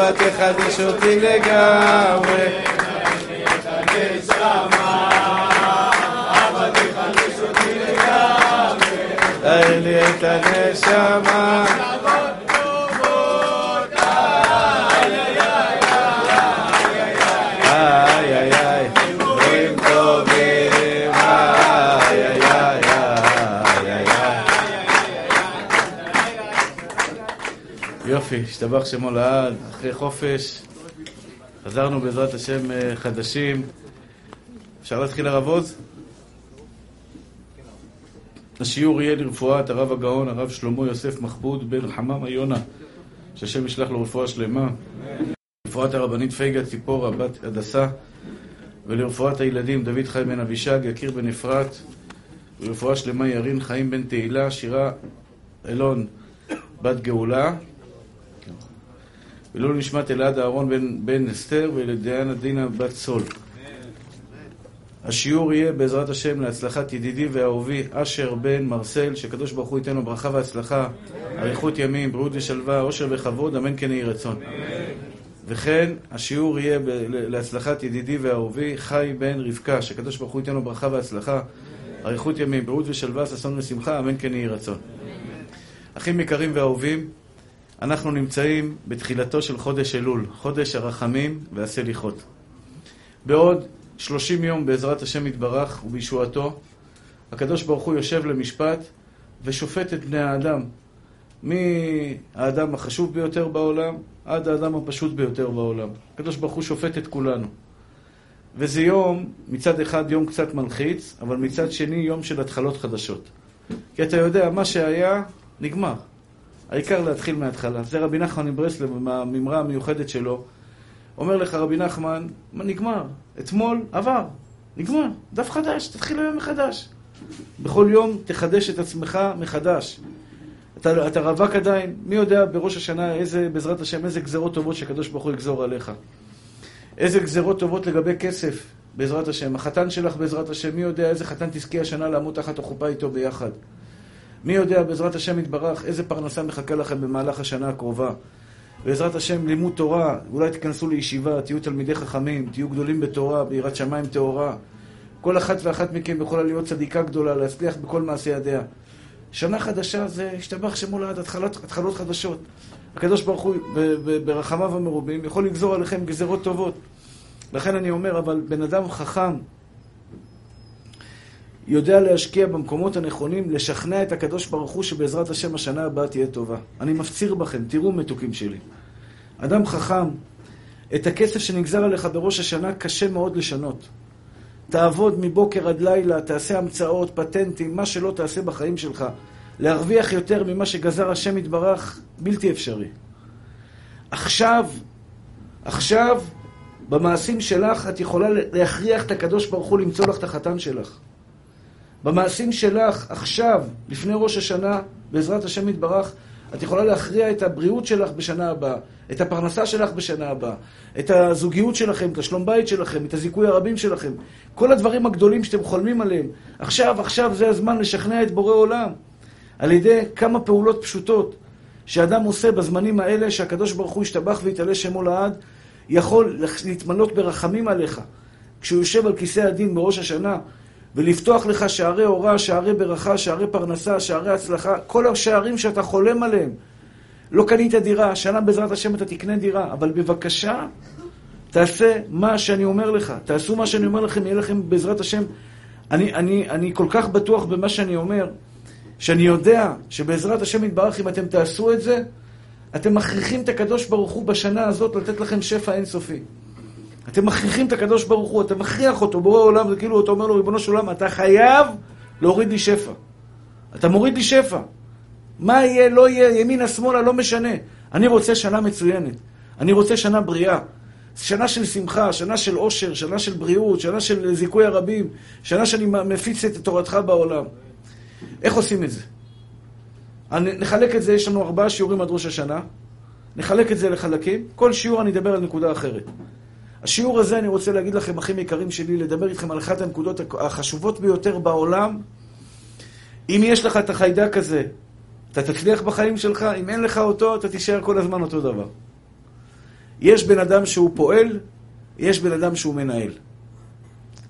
אבא תחדש אותי לגמרי. תאר לי את הנשמה. יופי, השתבח שמו לעד, אחרי חופש, חזרנו בעזרת השם אה, חדשים. אפשר להתחיל הרב עוז? השיעור יהיה לרפואת הרב הגאון, הרב שלמה יוסף מחבוד בן חממה יונה, שהשם ישלח לו רפואה שלמה. לרפואת הרבנית פייגה ציפורה בת הדסה, ולרפואת הילדים דוד חי בן אבישג, יקיר בן אפרת, ולרפואה שלמה ירין חיים בן תהילה, שירה אלון בת גאולה, ולא נשמת אלעד אהרון בן, בן אסתר, ולדיאנה דינה בת סול. השיעור יהיה בעזרת השם להצלחת ידידי ואהובי אשר בן מרסל, שקדוש ברוך הוא ייתן לו ברכה והצלחה, אריכות ימים, בריאות ושלווה, עושר וכבוד, אמן כן יהי רצון. וכן, השיעור יהיה ב- להצלחת ידידי ואהובי חי בן רבקה, שקדוש ברוך הוא ייתן לו ברכה והצלחה, אריכות ימים, בריאות ושלווה, ששון ושמחה, אמן כן יהי רצון. אחים יקרים ואהובים, אנחנו נמצאים בתחילתו של חודש אלול, חודש הרחמים והסליחות. בעוד 30 יום בעזרת השם יתברך ובישועתו, הקדוש ברוך הוא יושב למשפט ושופט את בני האדם, מהאדם החשוב ביותר בעולם עד האדם הפשוט ביותר בעולם. הקדוש ברוך הוא שופט את כולנו. וזה יום, מצד אחד יום קצת מלחיץ, אבל מצד שני יום של התחלות חדשות. כי אתה יודע, מה שהיה, נגמר. העיקר להתחיל מההתחלה. זה רבי נחמן מברסלב, מהמימרה המיוחדת שלו. אומר לך רבי נחמן, נגמר? אתמול עבר, נגמר, דף חדש, תתחיל היום מחדש. בכל יום תחדש את עצמך מחדש. אתה, אתה רווק עדיין, מי יודע בראש השנה איזה, בעזרת השם, איזה גזרות טובות שהקדוש ברוך הוא יגזור עליך. איזה גזרות טובות לגבי כסף, בעזרת השם. החתן שלך, בעזרת השם, מי יודע איזה חתן תזכי השנה לעמוד תחת החופה איתו ביחד. מי יודע, בעזרת השם יתברך, איזה פרנסה מחכה לכם במהלך השנה הקרובה. בעזרת השם, לימוד תורה, אולי תיכנסו לישיבה, תהיו תלמידי חכמים, תהיו גדולים בתורה, ביראת שמיים טהורה. כל אחת ואחת מכם יכולה להיות צדיקה גדולה, להצליח בכל מעשי ידיה. שנה חדשה זה השתבח שמו לעד, התחלות, התחלות חדשות. הקדוש ברוך הוא, ברחמיו המרובים, יכול לגזור עליכם גזרות טובות. לכן אני אומר, אבל בן אדם חכם, יודע להשקיע במקומות הנכונים, לשכנע את הקדוש ברוך הוא שבעזרת השם השנה הבאה תהיה טובה. אני מפציר בכם, תראו מתוקים שלי. אדם חכם, את הכסף שנגזר עליך בראש השנה קשה מאוד לשנות. תעבוד מבוקר עד לילה, תעשה המצאות, פטנטים, מה שלא תעשה בחיים שלך. להרוויח יותר ממה שגזר השם יתברך, בלתי אפשרי. עכשיו, עכשיו, במעשים שלך את יכולה להכריח את הקדוש ברוך הוא למצוא לך את החתן שלך. במעשים שלך, עכשיו, לפני ראש השנה, בעזרת השם יתברך, את יכולה להכריע את הבריאות שלך בשנה הבאה, את הפרנסה שלך בשנה הבאה, את הזוגיות שלכם, את השלום בית שלכם, את הזיכוי הרבים שלכם. כל הדברים הגדולים שאתם חולמים עליהם. עכשיו, עכשיו זה הזמן לשכנע את בורא עולם. על ידי כמה פעולות פשוטות שאדם עושה בזמנים האלה, שהקדוש ברוך הוא ישתבח ויתעלה שמו לעד, יכול להתמלות ברחמים עליך. כשהוא יושב על כיסא הדין בראש השנה, ולפתוח לך שערי אורה, שערי ברכה, שערי פרנסה, שערי הצלחה, כל השערים שאתה חולם עליהם. לא קנית דירה, השנה בעזרת השם אתה תקנה דירה, אבל בבקשה, תעשה מה שאני אומר לך. תעשו מה שאני אומר לכם, יהיה לכם בעזרת השם. אני, אני, אני כל כך בטוח במה שאני אומר, שאני יודע שבעזרת השם יתברך, אם אתם תעשו את זה, אתם מכריחים את הקדוש ברוך הוא בשנה הזאת לתת לכם שפע אינסופי. אתם מכריחים את הקדוש ברוך הוא, אתה מכריח אותו, בורא עולם, זה כאילו אתה אומר לו, ריבונו של עולם, אתה חייב להוריד לי שפע. אתה מוריד לי שפע. מה יהיה, לא יהיה, ימינה, שמאלה, לא משנה. אני רוצה שנה מצוינת. אני רוצה שנה בריאה. שנה של שמחה, שנה של עושר, שנה של בריאות, שנה של זיכוי הרבים, שנה שאני מפיץ את תורתך בעולם. איך עושים את זה? נחלק את זה, יש לנו ארבעה שיעורים עד ראש השנה. נחלק את זה לחלקים. כל שיעור אני אדבר על נקודה אחרת. השיעור הזה, אני רוצה להגיד לכם, אחים יקרים שלי, לדבר איתכם על אחת הנקודות החשובות ביותר בעולם. אם יש לך את החיידק הזה, אתה תצליח בחיים שלך, אם אין לך אותו, אתה תישאר כל הזמן אותו דבר. יש בן אדם שהוא פועל, יש בן אדם שהוא מנהל.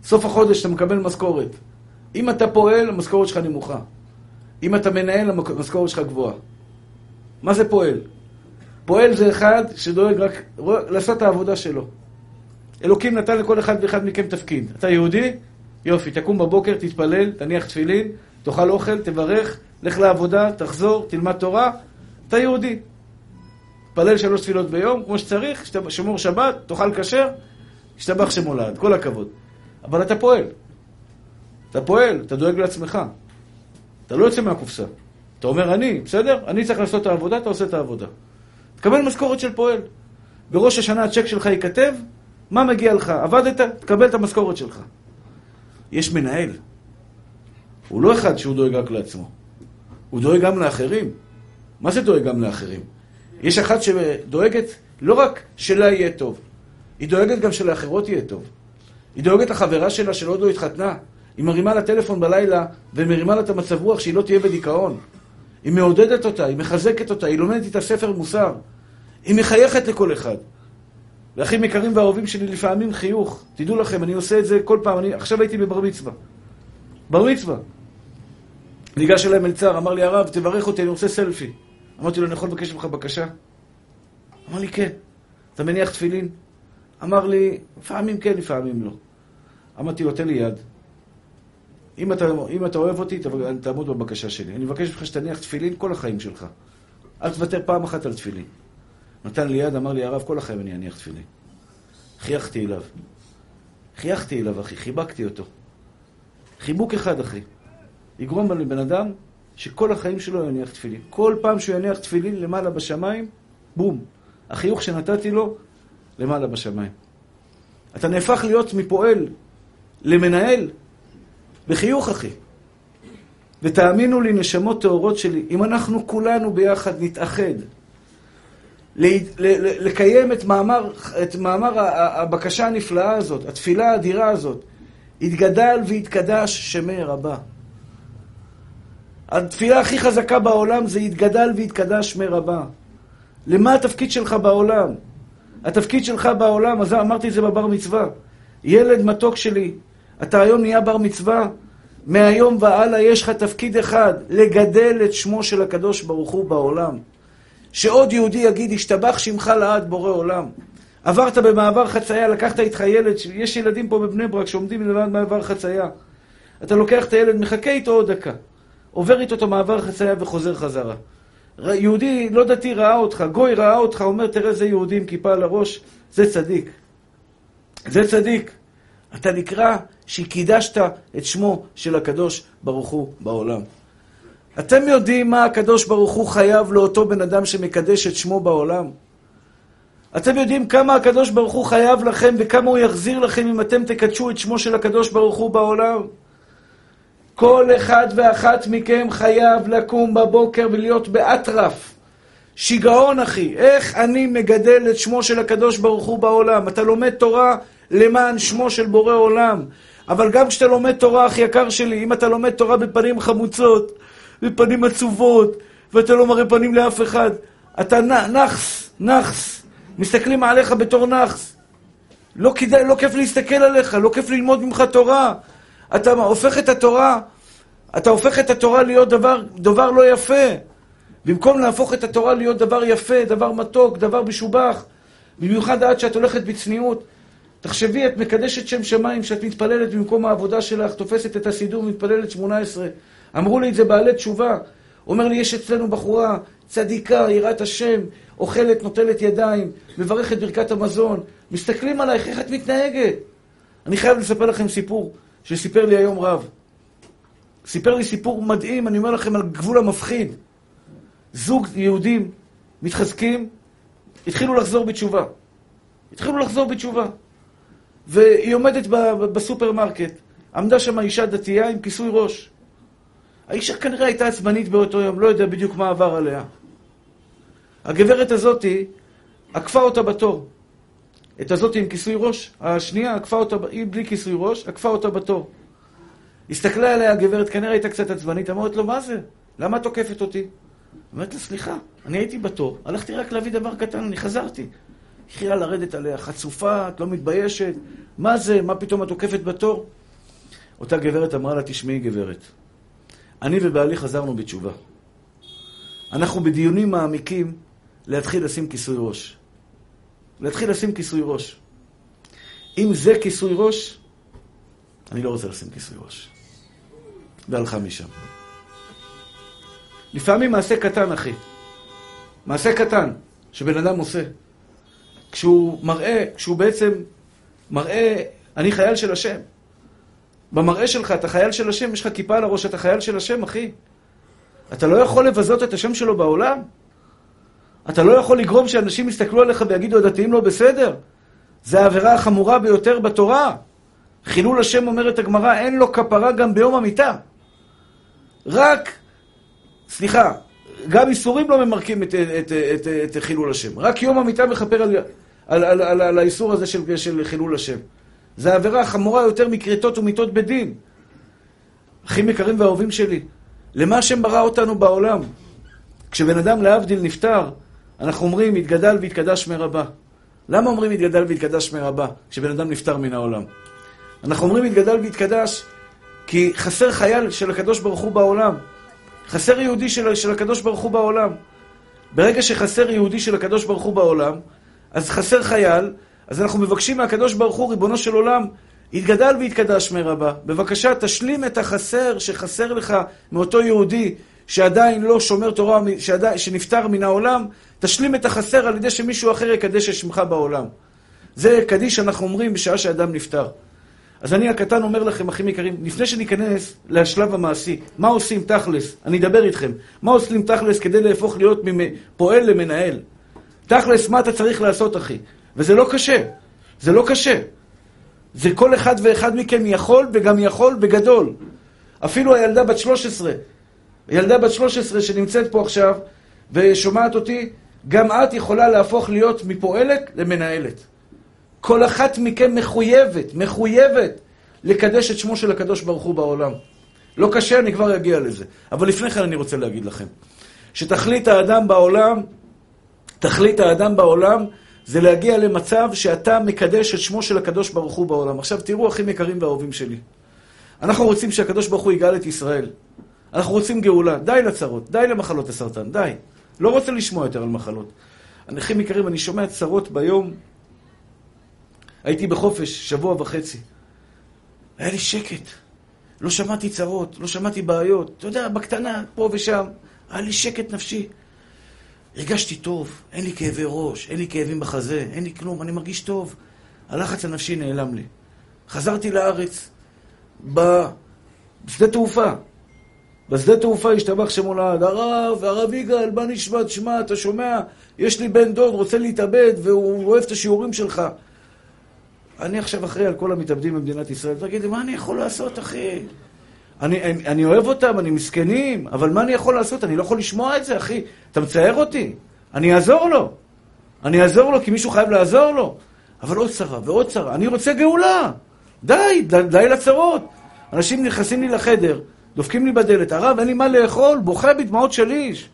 סוף החודש אתה מקבל משכורת. אם אתה פועל, המשכורת שלך נמוכה. אם אתה מנהל, המשכורת שלך גבוהה. מה זה פועל? פועל זה אחד שדואג רק לעשות את העבודה שלו. אלוקים נתן לכל אחד ואחד מכם תפקיד. אתה יהודי? יופי, תקום בבוקר, תתפלל, תניח תפילין, תאכל אוכל, תברך, לך לעבודה, תחזור, תלמד תורה, אתה יהודי. תפלל שלוש תפילות ביום, כמו שצריך, שמור שבת, תאכל כשר, השתבח שמולד, כל הכבוד. אבל אתה פועל. אתה פועל, אתה דואג לעצמך. אתה לא יוצא מהקופסה. אתה אומר, אני, בסדר? אני צריך לעשות את העבודה, אתה עושה את העבודה. תקבל משכורת של פועל. בראש השנה הצ'ק שלך ייכתב, מה מגיע לך? עבדת? תקבל את המשכורת שלך. יש מנהל. הוא לא אחד שהוא דואג רק לעצמו. הוא דואג גם לאחרים. מה זה דואג גם לאחרים? יש אחת שדואגת לא רק שלה יהיה טוב, היא דואגת גם שלאחרות יהיה טוב. היא דואגת לחברה שלה שלא לא התחתנה. היא מרימה לה טלפון בלילה ומרימה לה את המצב רוח שהיא לא תהיה בדיכאון. היא מעודדת אותה, היא מחזקת אותה, היא לומדת איתה ספר מוסר. היא מחייכת לכל אחד. ואחים יקרים ואהובים שלי, לפעמים חיוך. תדעו לכם, אני עושה את זה כל פעם. אני עכשיו הייתי בבר מצווה. בר מצווה. ניגש אליי מלצר, אמר לי, הרב, תברך אותי, אני רוצה סלפי. אמרתי לו, אני יכול לבקש ממך בקשה? אמר לי, כן. אתה מניח תפילין? אמר לי, לפעמים כן, לפעמים לא. אמרתי לו, תן לי יד. אם אתה, אם אתה אוהב אותי, תעמוד בבקשה שלי. אני מבקש ממך שתניח תפילין כל החיים שלך. אל תוותר פעם אחת על תפילין. נתן לי יד, אמר לי, הרב, כל החיים אני אניח תפילין. חייכתי אליו. חייכתי אליו, אחי, חיבקתי אותו. חיבוק אחד, אחי. יגרום לבן אדם שכל החיים שלו יניח תפילין. כל פעם שהוא יניח תפילין למעלה בשמיים, בום. החיוך שנתתי לו, למעלה בשמיים. אתה נהפך להיות מפועל למנהל בחיוך, אחי. ותאמינו לי, נשמות טהורות שלי, אם אנחנו כולנו ביחד נתאחד, לקיים את מאמר, את מאמר הבקשה הנפלאה הזאת, התפילה האדירה הזאת, יתגדל ויתקדש שמי רבה. התפילה הכי חזקה בעולם זה יתגדל ויתקדש שמי רבה. למה התפקיד שלך בעולם? התפקיד שלך בעולם, אז אמרתי את זה בבר מצווה. ילד מתוק שלי, אתה היום נהיה בר מצווה, מהיום והלאה יש לך תפקיד אחד, לגדל את שמו של הקדוש ברוך הוא בעולם. שעוד יהודי יגיד, השתבח שמך לעד בורא עולם. עברת במעבר חצייה, לקחת איתך ילד, יש ילדים פה בבני ברק שעומדים לבד במעבר חצייה. אתה לוקח את הילד, מחכה איתו עוד דקה. עובר איתו את המעבר חצייה וחוזר חזרה. יהודי לא דתי ראה אותך, גוי ראה אותך, אומר, תראה זה יהודי עם כיפה על הראש, זה צדיק. זה צדיק. אתה נקרא שקידשת את שמו של הקדוש ברוך הוא בעולם. אתם יודעים מה הקדוש ברוך הוא חייב לאותו בן אדם שמקדש את שמו בעולם? אתם יודעים כמה הקדוש ברוך הוא חייב לכם וכמה הוא יחזיר לכם אם אתם תקדשו את שמו של הקדוש ברוך הוא בעולם? כל אחד ואחת מכם חייב לקום בבוקר ולהיות באטרף. שיגעון, אחי. איך אני מגדל את שמו של הקדוש ברוך הוא בעולם? אתה לומד תורה למען שמו של בורא עולם. אבל גם כשאתה לומד תורה, אח יקר שלי, אם אתה לומד תורה בפנים חמוצות, בפנים עצובות, ואתה לא מראה פנים לאף אחד, אתה נחס, נחס. מסתכלים עליך בתור נחס. לא כדאי, לא כיף להסתכל עליך, לא כיף ללמוד ממך תורה. אתה הופך את התורה, אתה הופך את התורה להיות דבר, דבר לא יפה. במקום להפוך את התורה להיות דבר יפה, דבר מתוק, דבר משובח, במיוחד עד שאת הולכת בצניעות. תחשבי, את מקדשת שם שמיים, שאת מתפללת במקום העבודה שלך, תופסת את הסידור, מתפללת שמונה עשרה. אמרו לי את זה בעלי תשובה. אומר לי, יש אצלנו בחורה צדיקה, יראת השם, אוכלת, נוטלת ידיים, מברכת ברכת המזון. מסתכלים עלייך, איך את מתנהגת? אני חייב לספר לכם סיפור שסיפר לי היום רב. סיפר לי סיפור מדהים, אני אומר לכם, על גבול המפחיד. זוג יהודים מתחזקים, התחילו לחזור בתשובה. התחילו לחזור בתשובה. והיא עומדת בסופרמרקט, עמדה שם אישה דתייה עם כיסוי ראש. האישה כנראה הייתה עצבנית באותו יום, לא יודע בדיוק מה עבר עליה. הגברת הזאתי עקפה אותה בתור. את הזאתי עם כיסוי ראש, השנייה עקפה אותה, היא בלי כיסוי ראש, עקפה אותה בתור. הסתכלה עליה הגברת, כנראה הייתה קצת עצבנית, אמרת לו, מה זה? למה את תוקפת אותי? אמרת לה, סליחה, אני הייתי בתור, הלכתי רק להביא דבר קטן, אני חזרתי. התחילה לרדת עליה, חצופה, את לא מתביישת, מה זה, מה פתאום את עוקפת בתור? אותה גברת אמרה לה, תשמעי גברת, אני ובעלי חזרנו בתשובה. אנחנו בדיונים מעמיקים להתחיל לשים כיסוי ראש. להתחיל לשים כיסוי ראש. אם זה כיסוי ראש, אני לא רוצה לשים כיסוי ראש. והלכה משם. לפעמים מעשה קטן, אחי. מעשה קטן שבן אדם עושה. כשהוא מראה, כשהוא בעצם מראה, אני חייל של השם. במראה שלך אתה חייל של השם, יש לך כיפה על הראש, אתה חייל של השם, אחי. אתה לא יכול לבזות את השם שלו בעולם? אתה לא יכול לגרום שאנשים יסתכלו עליך ויגידו, הדתיים לא בסדר? זה העבירה החמורה ביותר בתורה. חילול השם, אומרת הגמרא, אין לו כפרה גם ביום המיטה. רק, סליחה, גם איסורים לא ממרקים את, את, את, את, את חילול השם. רק יום המיטה מכפר על, על, על, על, על האיסור הזה של, של חילול השם. זה העבירה חמורה יותר מכריתות ומיתות בדין. אחים יקרים ואהובים שלי, למה השם ברא אותנו בעולם? כשבן אדם להבדיל נפטר, אנחנו אומרים, יתגדל ויתקדש מרבה. למה אומרים יתגדל ויתקדש מרבה כשבן אדם נפטר מן העולם? אנחנו אומרים יתגדל ויתקדש כי חסר חייל של הקדוש ברוך הוא בעולם. חסר יהודי של, של הקדוש ברוך הוא בעולם. ברגע שחסר יהודי של הקדוש ברוך הוא בעולם, אז חסר חייל, אז אנחנו מבקשים מהקדוש ברוך הוא, ריבונו של עולם, יתגדל ויתקדש מרבה. בבקשה, תשלים את החסר שחסר לך מאותו יהודי שעדיין לא שומר תורה, שעדיין, שנפטר מן העולם, תשלים את החסר על ידי שמישהו אחר יקדש את שמך בעולם. זה קדיש שאנחנו אומרים בשעה שאדם נפטר. אז אני הקטן אומר לכם, אחים יקרים, לפני שניכנס לשלב המעשי, מה עושים תכלס? אני אדבר איתכם. מה עושים תכלס כדי להפוך להיות מפועל למנהל? תכלס, מה אתה צריך לעשות, אחי? וזה לא קשה. זה לא קשה. זה כל אחד ואחד מכם יכול, וגם יכול בגדול. אפילו הילדה בת 13, ילדה בת 13 שנמצאת פה עכשיו ושומעת אותי, גם את יכולה להפוך להיות מפועלת למנהלת. כל אחת מכם מחויבת, מחויבת לקדש את שמו של הקדוש ברוך הוא בעולם. לא קשה, אני כבר אגיע לזה. אבל לפני כן אני רוצה להגיד לכם, שתכלית האדם בעולם, תכלית האדם בעולם זה להגיע למצב שאתה מקדש את שמו של הקדוש ברוך הוא בעולם. עכשיו תראו, אחים יקרים ואהובים שלי. אנחנו רוצים שהקדוש ברוך הוא יגאל את ישראל. אנחנו רוצים גאולה. די לצרות, די למחלות הסרטן, די. לא רוצה לשמוע יותר על מחלות. אחים יקרים, אני שומע צרות ביום הייתי בחופש שבוע וחצי. היה לי שקט. לא שמעתי צרות, לא שמעתי בעיות. אתה יודע, בקטנה, פה ושם. היה לי שקט נפשי. הרגשתי טוב, אין לי כאבי ראש, אין לי כאבים בחזה, אין לי כלום, אני מרגיש טוב. הלחץ הנפשי נעלם לי. חזרתי לארץ בשדה תעופה. בשדה תעופה השתבח שמולד, הרב, הרב יגאל, מה נשמע, תשמע, אתה שומע? יש לי בן דוד, רוצה להתאבד, והוא אוהב את השיעורים שלך. אני עכשיו אחראי על כל המתאבדים במדינת ישראל. תגיד לי, מה אני יכול לעשות, אחי? אני, אני, אני אוהב אותם, אני מסכנים, אבל מה אני יכול לעשות? אני לא יכול לשמוע את זה, אחי. אתה מצער אותי. אני אעזור לו. אני אעזור לו כי מישהו חייב לעזור לו. אבל עוד צרה ועוד צרה. אני רוצה גאולה. די, די, די לצרות. אנשים נכנסים לי לחדר, דופקים לי בדלת, הרב, אין לי מה לאכול, בוכה בדמעות של איש.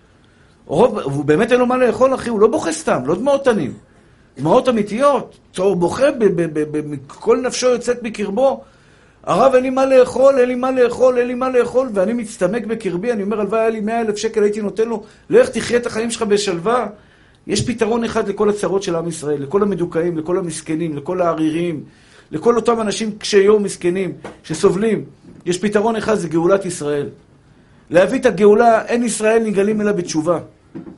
רוב, הוא באמת אין לו מה לאכול, אחי, הוא לא בוכה סתם, לא דמעות תנים. דמעות אמיתיות, צור בוכה, כל נפשו יוצאת מקרבו. הרב, אין לי מה לאכול, אין לי מה לאכול, אין לי מה לאכול, ואני מצטמק בקרבי, אני אומר, הלוואי היה לי מאה אלף שקל, הייתי נותן לו, לך תחיה את החיים שלך בשלווה. יש פתרון אחד לכל הצרות של עם ישראל, לכל המדוכאים, לכל המסכנים, לכל העריריים, לכל אותם אנשים קשי יום מסכנים, שסובלים. יש פתרון אחד, זה גאולת ישראל. להביא את הגאולה, אין ישראל נגאלים אלא בתשובה.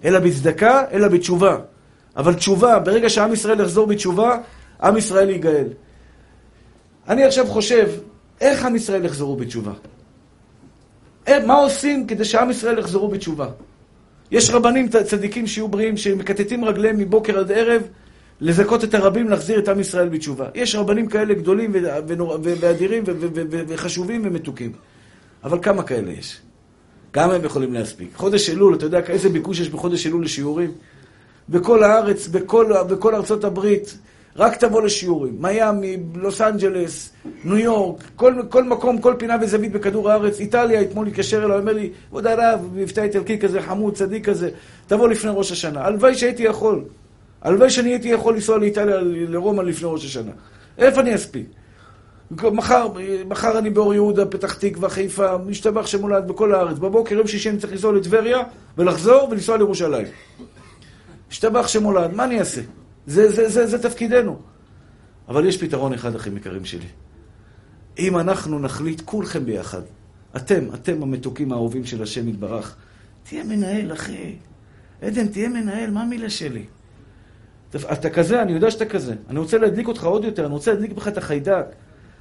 אלא בצדקה, אלא בתשובה. אבל תשובה, ברגע שעם ישראל יחזור בתשובה, עם ישראל ייגאל. אני עכשיו חושב, איך עם ישראל יחזרו בתשובה? מה עושים כדי שעם ישראל יחזרו בתשובה? יש רבנים צדיקים שיהיו בריאים, שמקטטים רגליהם מבוקר עד ערב, לזכות את הרבים להחזיר את עם ישראל בתשובה. יש רבנים כאלה גדולים ואדירים וחשובים ומתוקים. אבל כמה כאלה יש? כמה הם יכולים להספיק? חודש אלול, אתה יודע איזה ביקוש יש בחודש אלול לשיעורים? בכל הארץ, בכל, בכל ארצות הברית. רק תבוא לשיעורים. מיאמי, לוס אנג'לס, ניו יורק, כל, כל מקום, כל פינה וזווית בכדור הארץ. איטליה, אתמול התקשר אליי, אומר לי, כבוד הרב, מבטא איטלקי כזה, חמוד, צדיק כזה, תבוא לפני ראש השנה. הלוואי שהייתי יכול. הלוואי שאני הייתי יכול לנסוע לאיטליה, לרומא לפני ראש השנה. איפה אני אספיק? מחר, מחר אני באור יהודה, פתח תקווה, חיפה, משתבח שמולד בכל הארץ. בבוקר, יום שישי אני צריך לנסוע לטבריה ולחזור ולנסוע לירושלים. משתבח שמולד, מה אני אעשה? זה, זה, זה, זה תפקידנו. אבל יש פתרון אחד, אחים יקרים שלי. אם אנחנו נחליט כולכם ביחד, אתם, אתם המתוקים האהובים של השם יתברך, תהיה מנהל, אחי. עדן, תהיה מנהל, מה המילה שלי? אתה כזה, אני יודע שאתה כזה. אני רוצה להדליק אותך עוד יותר, אני רוצה להדליק בך את החיידק.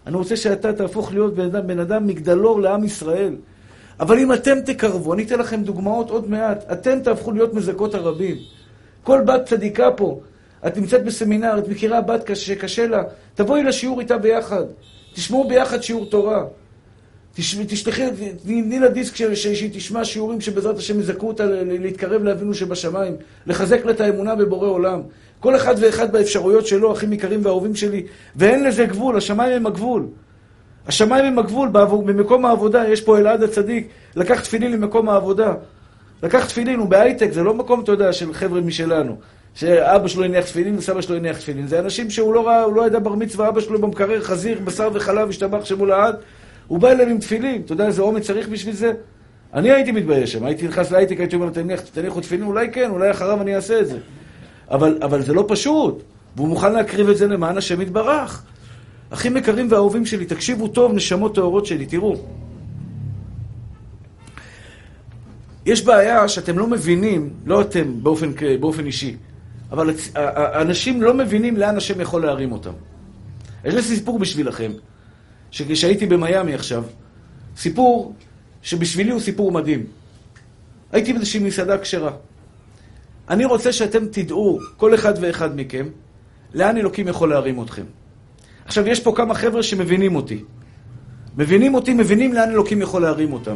אני רוצה שאתה תהפוך להיות בן אדם, בן אדם מגדלור לעם ישראל. אבל אם אתם תקרבו, אני אתן לכם דוגמאות עוד מעט, אתם תהפכו להיות מזכות הרבים. כל בת צדיקה פה, את נמצאת בסמינר, את מכירה בת שקשה לה, תבואי לשיעור איתה ביחד. תשמעו ביחד שיעור תורה. תשלחי, תני לה דיסק שהיא תשמע שיעורים שבעזרת השם יזכו אותה להתקרב לאבינו שבשמיים, לחזק לה את האמונה בבורא עולם. כל אחד ואחד באפשרויות שלו, אחים יקרים ואהובים שלי, ואין לזה גבול, השמיים הם הגבול. השמיים הם הגבול, במקום העבודה, יש פה אלעד הצדיק, לקח תפילין למקום העבודה. לקח תפילין, הוא בהייטק, זה לא מקום, אתה יודע, של חבר'ה משלנו. שאבא שלו הניח תפילין וסבא שלו הניח תפילין. זה אנשים שהוא לא ראה, הוא לא ידע בר מצווה, אבא שלו במקרר חזיר, בשר וחלב, השתבח שמו לעד. הוא בא אליהם עם תפילין. אתה יודע איזה אומץ צריך בשביל זה? אני הייתי מתבייש שם, הייתי נכנס להייטק, הייתי אומר, תניח, תניחו תפילין, אולי כן, אולי אחריו אני אעשה את זה. אבל, אבל זה לא פשוט, והוא מוכן להקריב את זה למען השם יתברך. אחים יקרים ואהובים שלי, תקשיבו טוב, נשמות טהורות שלי, תראו. יש בעיה שאתם לא מבינים, לא אתם באופן, באופן אישי, אבל אנשים לא מבינים לאן השם יכול להרים אותם. יש לי סיפור בשבילכם, שכשהייתי במיאמי עכשיו, סיפור שבשבילי הוא סיפור מדהים. הייתי באיזושהי מסעדה כשרה. אני רוצה שאתם תדעו, כל אחד ואחד מכם, לאן אלוקים יכול להרים אתכם. עכשיו, יש פה כמה חבר'ה שמבינים אותי. מבינים אותי, מבינים לאן אלוקים יכול להרים אותם.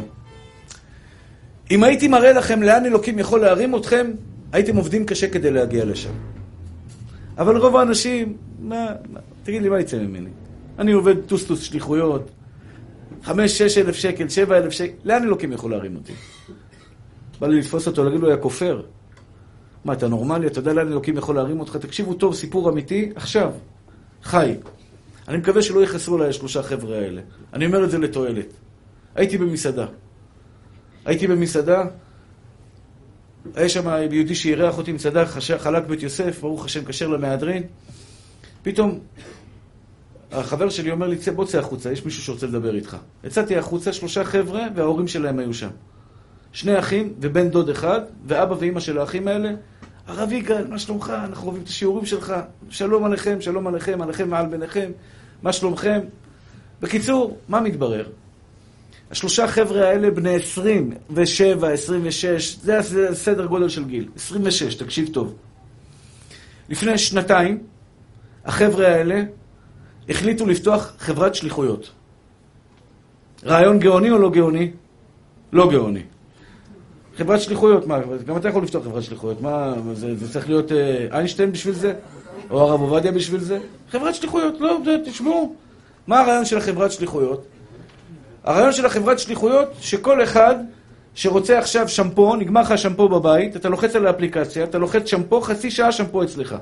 אם הייתי מראה לכם לאן אלוקים יכול להרים אתכם, הייתם עובדים קשה כדי להגיע לשם. אבל רוב האנשים, מה, מה, תגיד לי, מה יצא ממני? אני עובד טוסטוס שליחויות, חמש, שש אלף שקל, שבע אלף שקל, לאן אלוקים יכול להרים אותי? בא לי לתפוס אותו, להגיד לו, יא כופר. מה, אתה נורמלי? אתה יודע לאן אלוקים יכול להרים אותך? תקשיבו טוב, סיפור אמיתי, עכשיו, חי. אני מקווה שלא יכעסו עליי השלושה חבר'ה האלה. אני אומר את זה לתועלת. הייתי במסעדה. הייתי במסעדה, היה שם יהודי שאירח אותי מסעדה, חלק בית יוסף, ברוך השם, כשר למהדרין. פתאום החבר שלי אומר לי, בוא צא החוצה, יש מישהו שרוצה לדבר איתך. יצאתי החוצה, שלושה חבר'ה, וההורים שלהם היו שם. שני אחים ובן דוד אחד, ואבא ואימא של האחים האלה. הרב יגאל, מה שלומך? אנחנו אוהבים את השיעורים שלך. שלום עליכם, שלום עליכם, עליכם מעל ביניכם. מה שלומכם? בקיצור, מה מתברר? השלושה חבר'ה האלה בני 27, 26, זה הסדר גודל של גיל. 26, תקשיב טוב. לפני שנתיים, החבר'ה האלה החליטו לפתוח חברת שליחויות. רעיון גאוני או לא גאוני? לא גאוני. חברת שליחויות, מה, גם אתה יכול לפתוח חברת שליחויות, מה, זה, זה צריך להיות אה, איינשטיין בשביל זה? או הרב עובדיה בשביל זה? חברת שליחויות, לא, תשמעו. מה הרעיון של החברת שליחויות? הרעיון של החברת שליחויות, שכל אחד שרוצה עכשיו שמפו, נגמר לך השמפו בבית, אתה לוחץ על האפליקציה, אתה לוחץ שמפו, חצי שעה שמפו אצלך.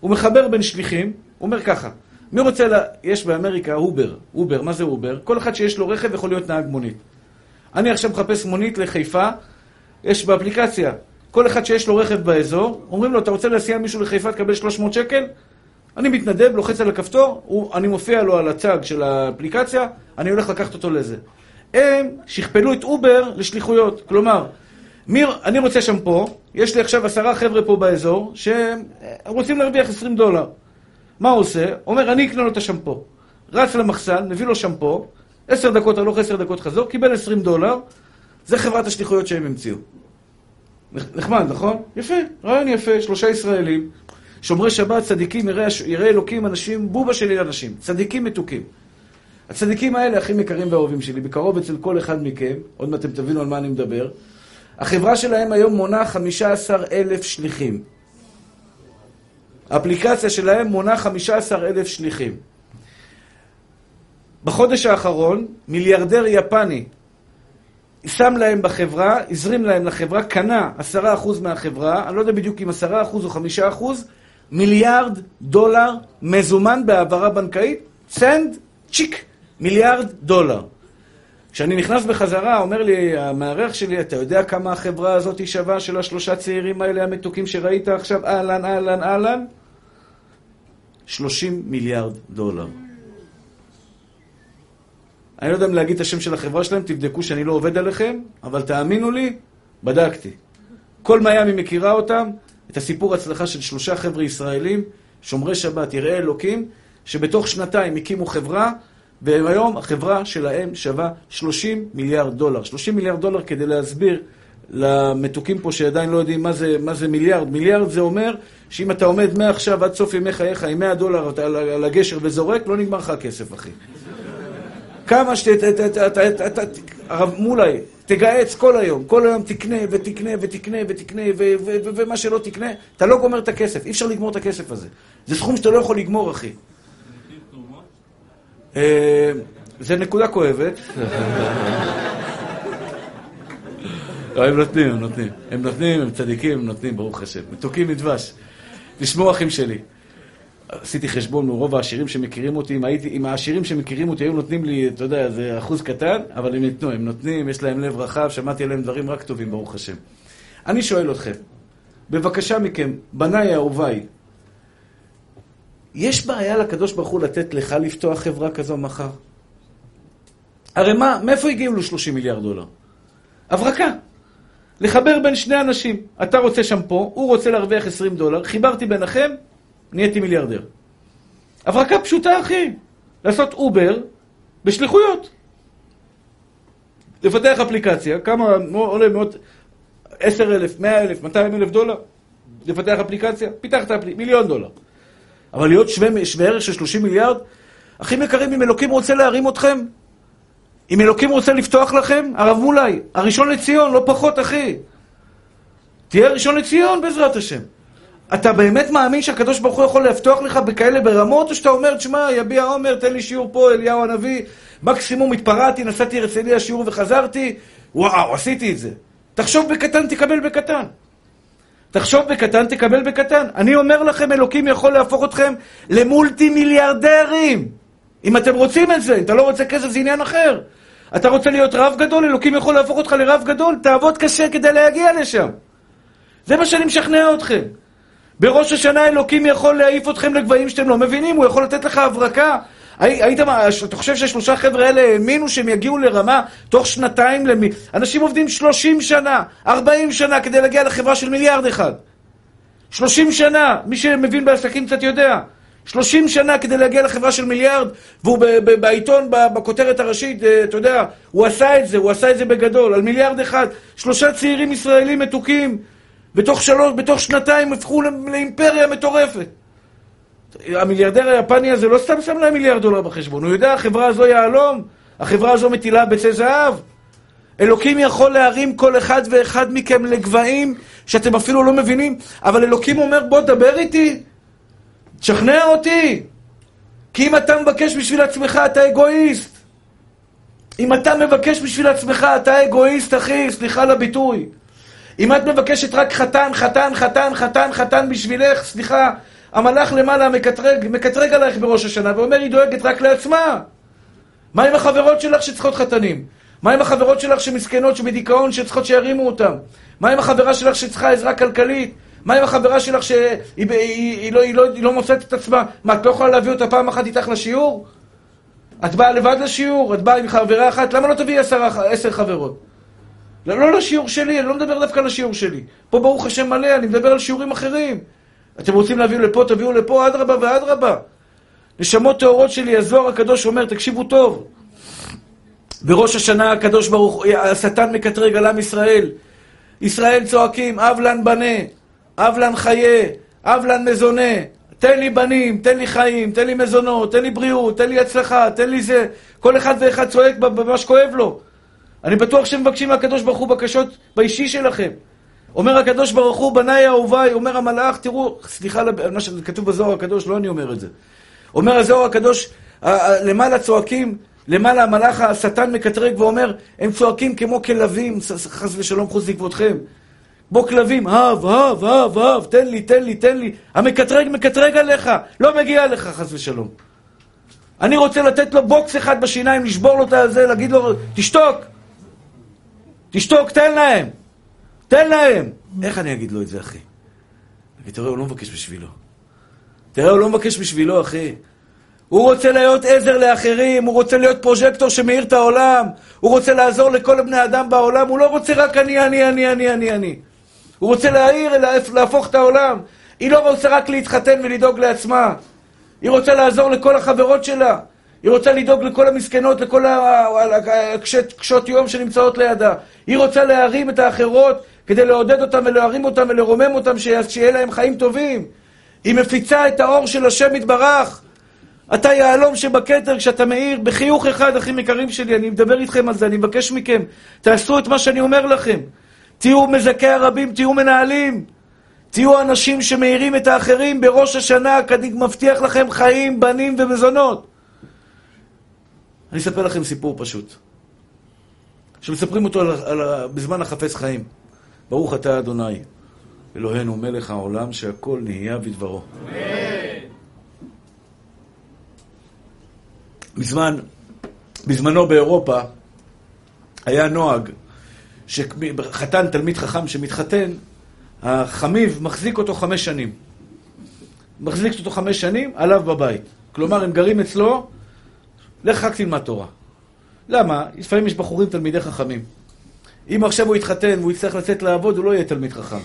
הוא מחבר בין שליחים, הוא אומר ככה, מי רוצה, לה... יש באמריקה אובר, אובר, מה זה אובר? כל אחד שיש לו רכב יכול להיות נהג מונית. אני עכשיו מחפש מונית לחיפה, יש באפליקציה, כל אחד שיש לו רכב באזור, אומרים לו, אתה רוצה להסיע מישהו לחיפה, תקבל 300 שקל? אני מתנדב, לוחץ על הכפתור, הוא, אני מופיע לו על הצג של האפליקציה, אני הולך לקחת אותו לזה. הם שכפלו את אובר לשליחויות. כלומר, מי, אני רוצה שם פה, יש לי עכשיו עשרה חבר'ה פה באזור, שהם רוצים להרוויח 20 דולר. מה הוא עושה? אומר, אני אקנה לו את השמפו. רץ למחסן, מביא לו שמפו, עשר דקות הלוך, עשר דקות חזור, קיבל עשרים דולר, זה חברת השליחויות שהם המציאו. נחמד, נכון? יפה, רעיון יפה, שלושה ישראלים, שומרי שבת, צדיקים, יראי אלוקים, אנשים, בובה שלי אנשים, צדיקים מתוקים. הצדיקים האלה, הכי יקרים ואהובים שלי, בקרוב אצל כל אחד מכם, עוד מעט אתם תבינו על מה אני מדבר, החברה שלהם היום מונה 15 אלף שליחים. האפליקציה שלהם מונה 15 אלף שליחים. בחודש האחרון, מיליארדר יפני שם להם בחברה, הזרים להם לחברה, קנה עשרה אחוז מהחברה, אני לא יודע בדיוק אם עשרה אחוז או חמישה אחוז, מיליארד דולר מזומן בהעברה בנקאית, סנד, צ'יק, מיליארד דולר. כשאני נכנס בחזרה, אומר לי המארח שלי, אתה יודע כמה החברה הזאת שווה של השלושה צעירים האלה המתוקים שראית עכשיו? אהלן, אהלן, אהלן? 30 מיליארד דולר. אני לא יודע אם להגיד את השם של החברה שלהם, תבדקו שאני לא עובד עליכם, אבל תאמינו לי, בדקתי. כל מיאמי מכירה אותם, את הסיפור הצלחה של שלושה חבר'ה ישראלים, שומרי שבת, יראי אלוקים, שבתוך שנתיים הקימו חברה, והיום החברה שלהם שווה 30 מיליארד דולר. 30 מיליארד דולר כדי להסביר למתוקים פה שעדיין לא יודעים מה זה, מה זה מיליארד. מיליארד זה אומר שאם אתה עומד מעכשיו עד סוף ימי חייך עם 100 דולר על הגשר וזורק, לא נגמר לך הכסף, אחי. כמה ש... הרב מולי, תגהץ כל היום, כל היום תקנה ותקנה ותקנה ותקנה ומה שלא תקנה, אתה לא גומר את הכסף, אי אפשר לגמור את הכסף הזה. זה סכום שאתה לא יכול לגמור, אחי. אה, זה נקודה כואבת. לא, הם נותנים, הם נותנים. הם נותנים, הם צדיקים, הם נותנים, ברוך השם. מתוקים מדבש. תשמעו, אחים שלי. עשיתי חשבון רוב העשירים שמכירים אותי, אם, הייתי, אם העשירים שמכירים אותי היו נותנים לי, אתה יודע, זה אחוז קטן, אבל הם ייתנו, הם נותנים, יש להם לב רחב, שמעתי עליהם דברים רק טובים, ברוך השם. אני שואל אתכם, בבקשה מכם, בניי אהוביי, יש בעיה לקדוש ברוך הוא לתת לך לפתוח חברה כזו מחר? הרי מה, מאיפה הגיעו לו 30 מיליארד דולר? הברקה. לחבר בין שני אנשים. אתה רוצה שם פה, הוא רוצה להרוויח 20 דולר, חיברתי ביניכם, נהייתי מיליארדר. הברקה פשוטה, אחי. לעשות אובר בשליחויות. לפתח אפליקציה, כמה עולה מאות, עשר אלף, מאה אלף, מאתיים אלף דולר? לפתח אפליקציה? פיתחת אפליקציה, מיליון דולר. אבל להיות שווה, שווה ערך של 30 מיליארד? אחים יקרים, אם אלוקים רוצה להרים אתכם, אם אלוקים רוצה לפתוח לכם, הרב מולי, הראשון לציון, לא פחות, אחי. תהיה ראשון לציון בעזרת השם. אתה באמת מאמין שהקדוש ברוך הוא יכול לפתוח לך בכאלה ברמות, או שאתה אומר, תשמע, יביע עומר, תן לי שיעור פה, אליהו הנביא, מקסימום התפרעתי, נסעתי הרצליה שיעור וחזרתי, וואו, עשיתי את זה. תחשוב בקטן, תקבל בקטן. תחשוב בקטן, תקבל בקטן. אני אומר לכם, אלוקים יכול להפוך אתכם למולטי מיליארדרים. אם אתם רוצים את זה, אם אתה לא רוצה כסף זה עניין אחר. אתה רוצה להיות רב גדול, אלוקים יכול להפוך אותך לרב גדול, תעבוד קשה כדי להגיע לשם. זה מה שאני משכנע אתכם. בראש השנה אלוקים יכול להעיף אתכם לגבהים שאתם לא מבינים, הוא יכול לתת לך הברקה. היית, אתה חושב שהשלושה חבר'ה האלה האמינו שהם יגיעו לרמה תוך שנתיים למי... אנשים עובדים 30 שנה, 40 שנה כדי להגיע לחברה של מיליארד אחד. 30 שנה, מי שמבין בעסקים קצת יודע. 30 שנה כדי להגיע לחברה של מיליארד, והוא בעיתון, בכותרת הראשית, אה, אתה יודע, הוא עשה את זה, הוא עשה את זה בגדול, על מיליארד אחד. שלושה צעירים ישראלים מתוקים, בתוך שלוש, בתוך שנתיים הפכו לאימפריה מטורפת. המיליארדר היפני הזה לא סתם שם להם מיליארד דולר בחשבון, הוא יודע, החברה הזו יהלום, החברה הזו מטילה ביצי זהב. אלוקים יכול להרים כל אחד ואחד מכם לגבהים שאתם אפילו לא מבינים, אבל אלוקים אומר, בוא דבר איתי, תשכנע אותי. כי אם אתה מבקש בשביל עצמך, אתה אגואיסט. אם אתה מבקש בשביל עצמך, אתה אגואיסט, אחי, סליחה על הביטוי. אם את מבקשת רק חתן, חתן, חתן, חתן, חתן בשבילך, סליחה, המלאך למעלה מקטרג, מקטרג עלייך בראש השנה ואומר, היא דואגת רק לעצמה. מה עם החברות שלך שצריכות חתנים? מה עם החברות שלך שמסכנות, שבדיכאון, שצריכות שירימו אותם? מה עם החברה שלך שצריכה עזרה כלכלית? מה עם החברה שלך שהיא היא, היא, היא לא, היא לא, היא לא מוצאת את עצמה? מה, את לא יכולה להביא אותה פעם אחת איתך לשיעור? את באה לבד לשיעור? את באה עם חברה אחת? למה לא תביאי עשר, עשר חברות? לא, לא לשיעור שלי, אני לא מדבר דווקא על השיעור שלי. פה ברוך השם מלא, אני מדבר על שיעורים אחרים. אתם רוצים להביא לפה, תביאו לפה, אדרבה ואדרבה. נשמות טהורות שלי, הזוהר הקדוש אומר, תקשיבו טוב. בראש השנה הקדוש ברוך הוא, השטן מקטרג על עם ישראל. ישראל צועקים, אב לן בנה, אב לן חיה, אב לן מזונה. תן לי בנים, תן לי חיים, תן לי מזונות, תן לי בריאות, תן לי הצלחה, תן לי זה. כל אחד ואחד צועק במה שכואב לו. אני בטוח שמבקשים מהקדוש ברוך הוא בקשות באישי שלכם. אומר הקדוש ברוך הוא, בניי אהוביי, אומר המלאך, תראו, סליחה על מה שכתוב בזוהר הקדוש, לא אני אומר את זה. אומר הזוהר הקדוש, למעלה צועקים, למעלה המלאך השטן מקטרג ואומר, הם צועקים כמו כלבים, חס ושלום חוץ לכבודכם. כמו כלבים, הב, הב, הב, הב, תן לי, תן לי, תן לי. המקטרג מקטרג עליך, לא מגיע לך, חס ושלום. אני רוצה לתת לו בוקס אחד בשיניים, לשבור לו את הזה, להגיד לו, תשתוק. תשתוק, תן להם. תן להם. איך אני אגיד לו את זה, אחי? תראה, הוא לא מבקש בשבילו. תראה, הוא לא מבקש בשבילו, אחי. הוא רוצה להיות עזר לאחרים, הוא רוצה להיות פרוז'קטור שמאיר את העולם, הוא רוצה לעזור לכל בני אדם בעולם, הוא לא רוצה רק אני, אני, אני, אני, אני, אני. הוא רוצה להעיר, להפוך את העולם. היא לא רוצה רק להתחתן ולדאוג לעצמה. היא רוצה לעזור לכל החברות שלה. היא רוצה לדאוג לכל המסכנות, לכל הקשות יום שנמצאות לידה. היא רוצה להרים את האחרות כדי לעודד אותם ולהרים אותם ולרומם אותם, שיהיה להם חיים טובים. היא מפיצה את האור של השם יתברך. אתה יהלום שבכתר כשאתה מאיר, בחיוך אחד, אחים יקרים שלי, אני מדבר איתכם על זה, אני מבקש מכם, תעשו את מה שאני אומר לכם. תהיו מזכי הרבים, תהיו מנהלים. תהיו אנשים שמאירים את האחרים בראש השנה, אני מבטיח לכם חיים, בנים ומזונות. אני אספר לכם סיפור פשוט, שמספרים אותו על, על, בזמן החפץ חיים. ברוך אתה אדוני, אלוהינו מלך העולם, שהכל נהיה בדברו. בזמן, בזמנו באירופה היה נוהג שחתן, תלמיד חכם שמתחתן, החמיב מחזיק אותו חמש שנים. מחזיק אותו חמש שנים, עליו בבית. כלומר, הם גרים אצלו, לך רק תלמד תורה. למה? לפעמים יש בחורים תלמידי חכמים. אם עכשיו הוא יתחתן והוא יצטרך לצאת לעבוד, הוא לא יהיה תלמיד חכם.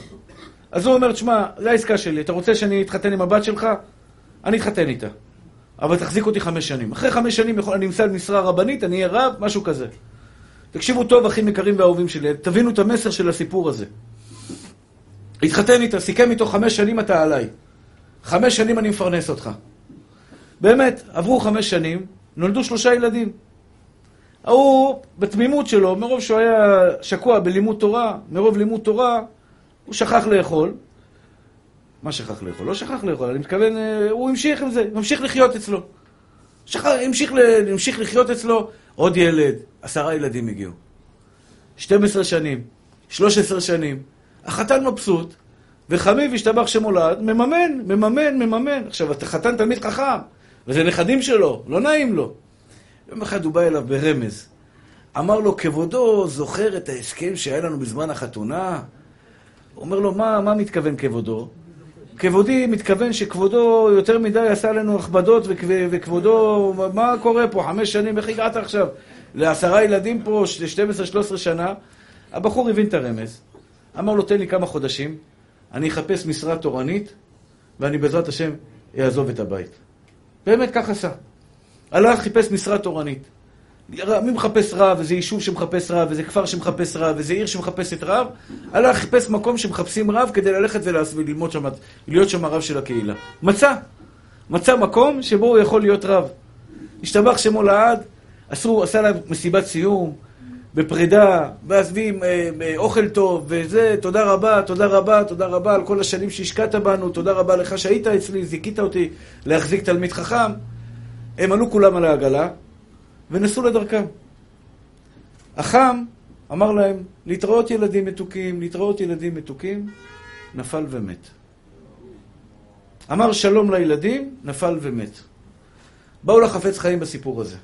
אז הוא אומר, תשמע, זו העסקה שלי, אתה רוצה שאני אתחתן עם הבת שלך? אני אתחתן איתה. אבל תחזיק אותי חמש שנים. אחרי חמש שנים יכול, אני אמצא משרה רבנית, אני אהיה רב, משהו כזה. תקשיבו טוב, אחים יקרים ואהובים שלי, תבינו את המסר של הסיפור הזה. התחתן איתה, סיכם איתו חמש שנים אתה עליי. חמש שנים אני מפרנס אותך. באמת, עברו חמש שנים, נולדו שלושה ילדים. ההוא, בתמימות שלו, מרוב שהוא היה שקוע בלימוד תורה, מרוב לימוד תורה, הוא שכח לאכול. מה שכח לאכול? לא שכח לאכול, אני מתכוון, אה, הוא המשיך עם זה, ממשיך לחיות אצלו. שכח, המשיך, המשיך לחיות אצלו, עוד ילד, עשרה ילדים הגיעו. 12 שנים, 13 שנים, החתן מבסוט, וחמיב השתבח שמולד, מממן, מממן, מממן. עכשיו, אתה חתן תלמיד חכם, וזה נכדים שלו, לא נעים לו. יום אחד הוא בא אליו ברמז. אמר לו, כבודו זוכר את ההסכם שהיה לנו בזמן החתונה? הוא אומר לו, מה, מה מתכוון כבודו? כבודי מתכוון שכבודו יותר מדי עשה לנו הכבדות, וכבודו, מה קורה פה? חמש שנים, איך הגעת עכשיו? לעשרה ילדים פה, 12-13 שנה. הבחור הבין את הרמז. אמר לו, תן לי כמה חודשים, אני אחפש משרה תורנית, ואני בעזרת השם אעזוב את הבית. באמת כך עשה. הלך, חיפש משרה תורנית. מי מחפש רב, איזה יישוב שמחפש רב, איזה כפר שמחפש רב, איזה עיר שמחפשת רב, הלך, חיפש מקום שמחפשים רב כדי ללכת וללמוד שם, להיות שם הרב של הקהילה. מצא. מצא מקום שבו הוא יכול להיות רב. השתבח שמו לעד, עשו, עשה להם מסיבת סיום, בפרידה, ואז מביאים אה, אה, אוכל טוב, וזה, תודה רבה, תודה רבה, תודה רבה על כל השנים שהשקעת בנו, תודה רבה לך שהיית אצלי, זיכית אותי להחזיק תלמיד חכם. הם עלו כולם על העגלה, ונסעו לדרכם. החם אמר להם, להתראות ילדים מתוקים, להתראות ילדים מתוקים, נפל ומת. אמר שלום לילדים, נפל ומת. באו לחפץ חיים בסיפור הזה.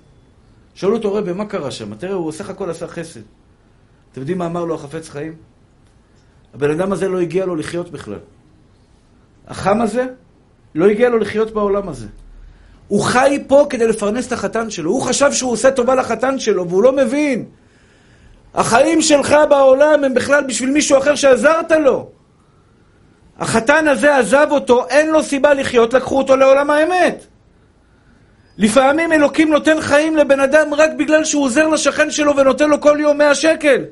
שאלו אותו רבי, מה קרה שם? תראה, הוא סך הכל עשה חסד. אתם יודעים מה אמר לו החפץ חיים? הבן אדם הזה לא הגיע לו לחיות בכלל. החם הזה לא הגיע לו לחיות בעולם הזה. הוא חי פה כדי לפרנס את החתן שלו. הוא חשב שהוא עושה טובה לחתן שלו, והוא לא מבין. החיים שלך בעולם הם בכלל בשביל מישהו אחר שעזרת לו. החתן הזה עזב אותו, אין לו סיבה לחיות, לקחו אותו לעולם האמת. לפעמים אלוקים נותן חיים לבן אדם רק בגלל שהוא עוזר לשכן שלו ונותן לו כל יום 100 שקל.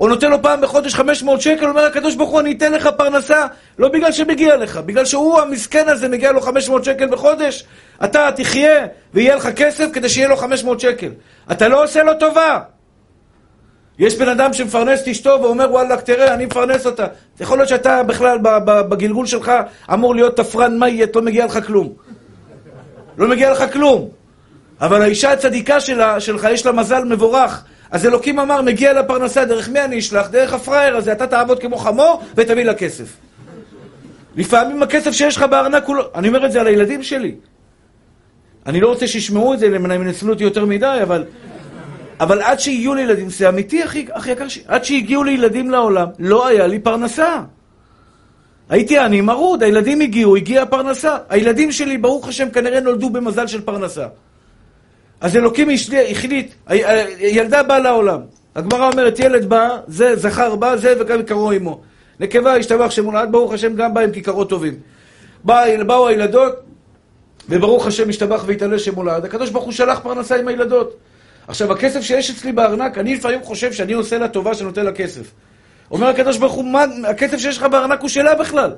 או נותן לו פעם בחודש 500 שקל, אומר הקדוש ברוך הוא, אני אתן לך פרנסה, לא בגלל שמגיע לך, בגלל שהוא המסכן הזה, מגיע לו 500 שקל בחודש, אתה תחיה ויהיה לך כסף כדי שיהיה לו 500 שקל. אתה לא עושה לו טובה. יש בן אדם שמפרנס את אשתו ואומר, וואלכ, תראה, אני מפרנס אותה. יכול להיות שאתה בכלל, בגלגול שלך, אמור להיות תפרן מייט, לא מגיע לך כלום. לא מגיע לך כלום. אבל האישה הצדיקה שלה, שלך, יש לה מזל מבורך. אז אלוקים אמר, מגיע לפרנסה, דרך מי אני אשלח? דרך הפראייר הזה. אתה תעבוד כמו חמור ותביא לה כסף. לפעמים הכסף שיש לך בארנק הוא לא... אני אומר את זה על הילדים שלי. אני לא רוצה שישמעו את זה, הם ינצלו אותי יותר מדי, אבל... אבל עד שהגיעו לילדים, זה אמיתי, הכי, הכי יקר עד שהגיעו לילדים לעולם, לא היה לי פרנסה. הייתי אני מרוד, הילדים הגיעו, הגיעה פרנסה. הילדים שלי, ברוך השם, כנראה נולדו במזל של פרנסה. אז אלוקים החליט, ילדה באה לעולם. הגמרא אומרת, ילד בא, זה זכר בא, זה וגם קראו עמו. נקבה השתבח שמולד, ברוך השם, גם בא עם כיכרות טובים. בא, באו הילדות, וברוך השם השתבח והתעלה שמולד. הקדוש ברוך הוא שלח פרנסה עם הילדות. עכשיו, הכסף שיש אצלי בארנק, אני לפעמים חושב שאני עושה לה טובה שנותן לה כסף. אומר הקדוש ברוך הוא, מה, הכסף שיש לך בארנק הוא שלה בכלל.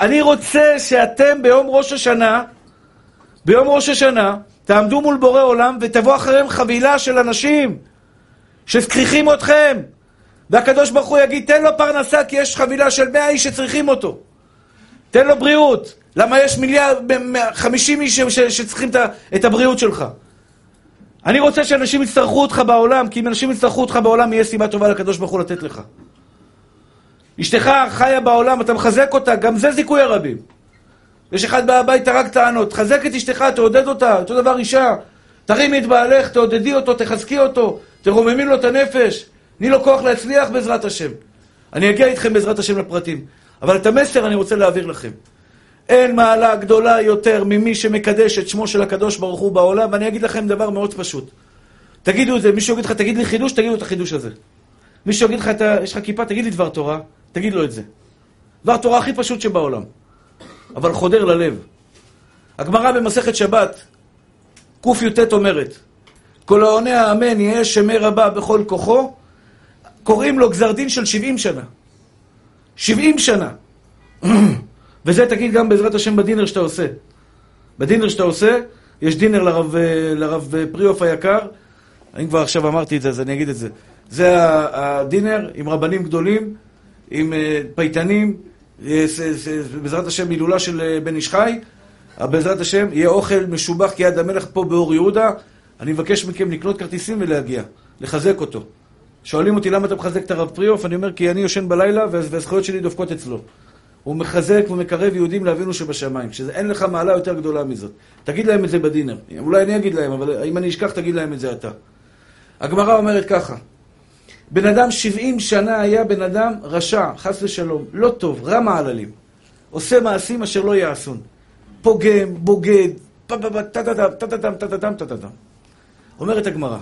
אני רוצה שאתם ביום ראש השנה, ביום ראש השנה, תעמדו מול בורא עולם ותבוא אחריהם חבילה של אנשים שצריכים אתכם. והקדוש ברוך הוא יגיד, תן לו פרנסה כי יש חבילה של מאה איש שצריכים אותו. תן לו בריאות. למה יש מיליארד, חמישים איש שצריכים את הבריאות שלך. אני רוצה שאנשים יצטרכו אותך בעולם, כי אם אנשים יצטרכו אותך בעולם, יהיה סיבה טובה לקדוש ברוך הוא לתת לך. אשתך חיה בעולם, אתה מחזק אותה, גם זה זיכוי הרבים. יש אחד בא הביתה רק טענות, תחזק את אשתך, תעודד אותה, אותו דבר אישה. תרימי את בעלך, תעודדי אותו, תחזקי אותו, תרוממי לו את הנפש. תני לו כוח להצליח בעזרת השם. אני אגיע איתכם בעזרת השם לפרטים. אבל את המסר אני רוצה להעביר לכם. אין מעלה גדולה יותר ממי שמקדש את שמו של הקדוש ברוך הוא בעולם, ואני אגיד לכם דבר מאוד פשוט. תגידו את זה, מישהו יגיד לך, תגיד לי חידוש, תגידו את החידוש הזה. מישהו יגיד לך, אתה, יש לך כיפה, תגיד לי דבר תורה, תגיד לו את זה. דבר תורה הכי פשוט שבעולם, אבל חודר ללב. הגמרא במסכת שבת, קי"ט אומרת, כל העונה האמן יהיה שמי רבה בכל כוחו, קוראים לו גזר דין של 70 שנה. 70 שנה. וזה תגיד גם בעזרת השם בדינר שאתה עושה. בדינר שאתה עושה, יש דינר לרב, לרב פריאוף היקר, אני כבר עכשיו אמרתי את זה, אז אני אגיד את זה. זה הדינר עם רבנים גדולים, עם אה, פייטנים, אה, בעזרת השם הילולה של אה, בן איש חי, בעזרת השם יהיה אוכל משובח כיד המלך פה באור יהודה. אני מבקש מכם לקנות כרטיסים ולהגיע, לחזק אותו. שואלים אותי למה אתה מחזק את הרב פריאוף, אני אומר כי אני יושן בלילה והזכויות שלי דופקות אצלו. הוא מחזק ומקרב יהודים לאבינו שבשמיים, שאין לך מעלה יותר גדולה מזאת. תגיד להם את זה בדינר. אולי אני אגיד להם, אבל אם אני אשכח, תגיד להם את זה אתה. הגמרא אומרת ככה, בן אדם 70 שנה היה בן אדם רשע, חס ושלום, לא טוב, רע מעללים. עושה מעשים אשר לא יעשון. פוגם, בוגד, טה-טה-טם, טה-טה-טם, טה-טה-טם, טה-טה-טם. אומרת הגמרא,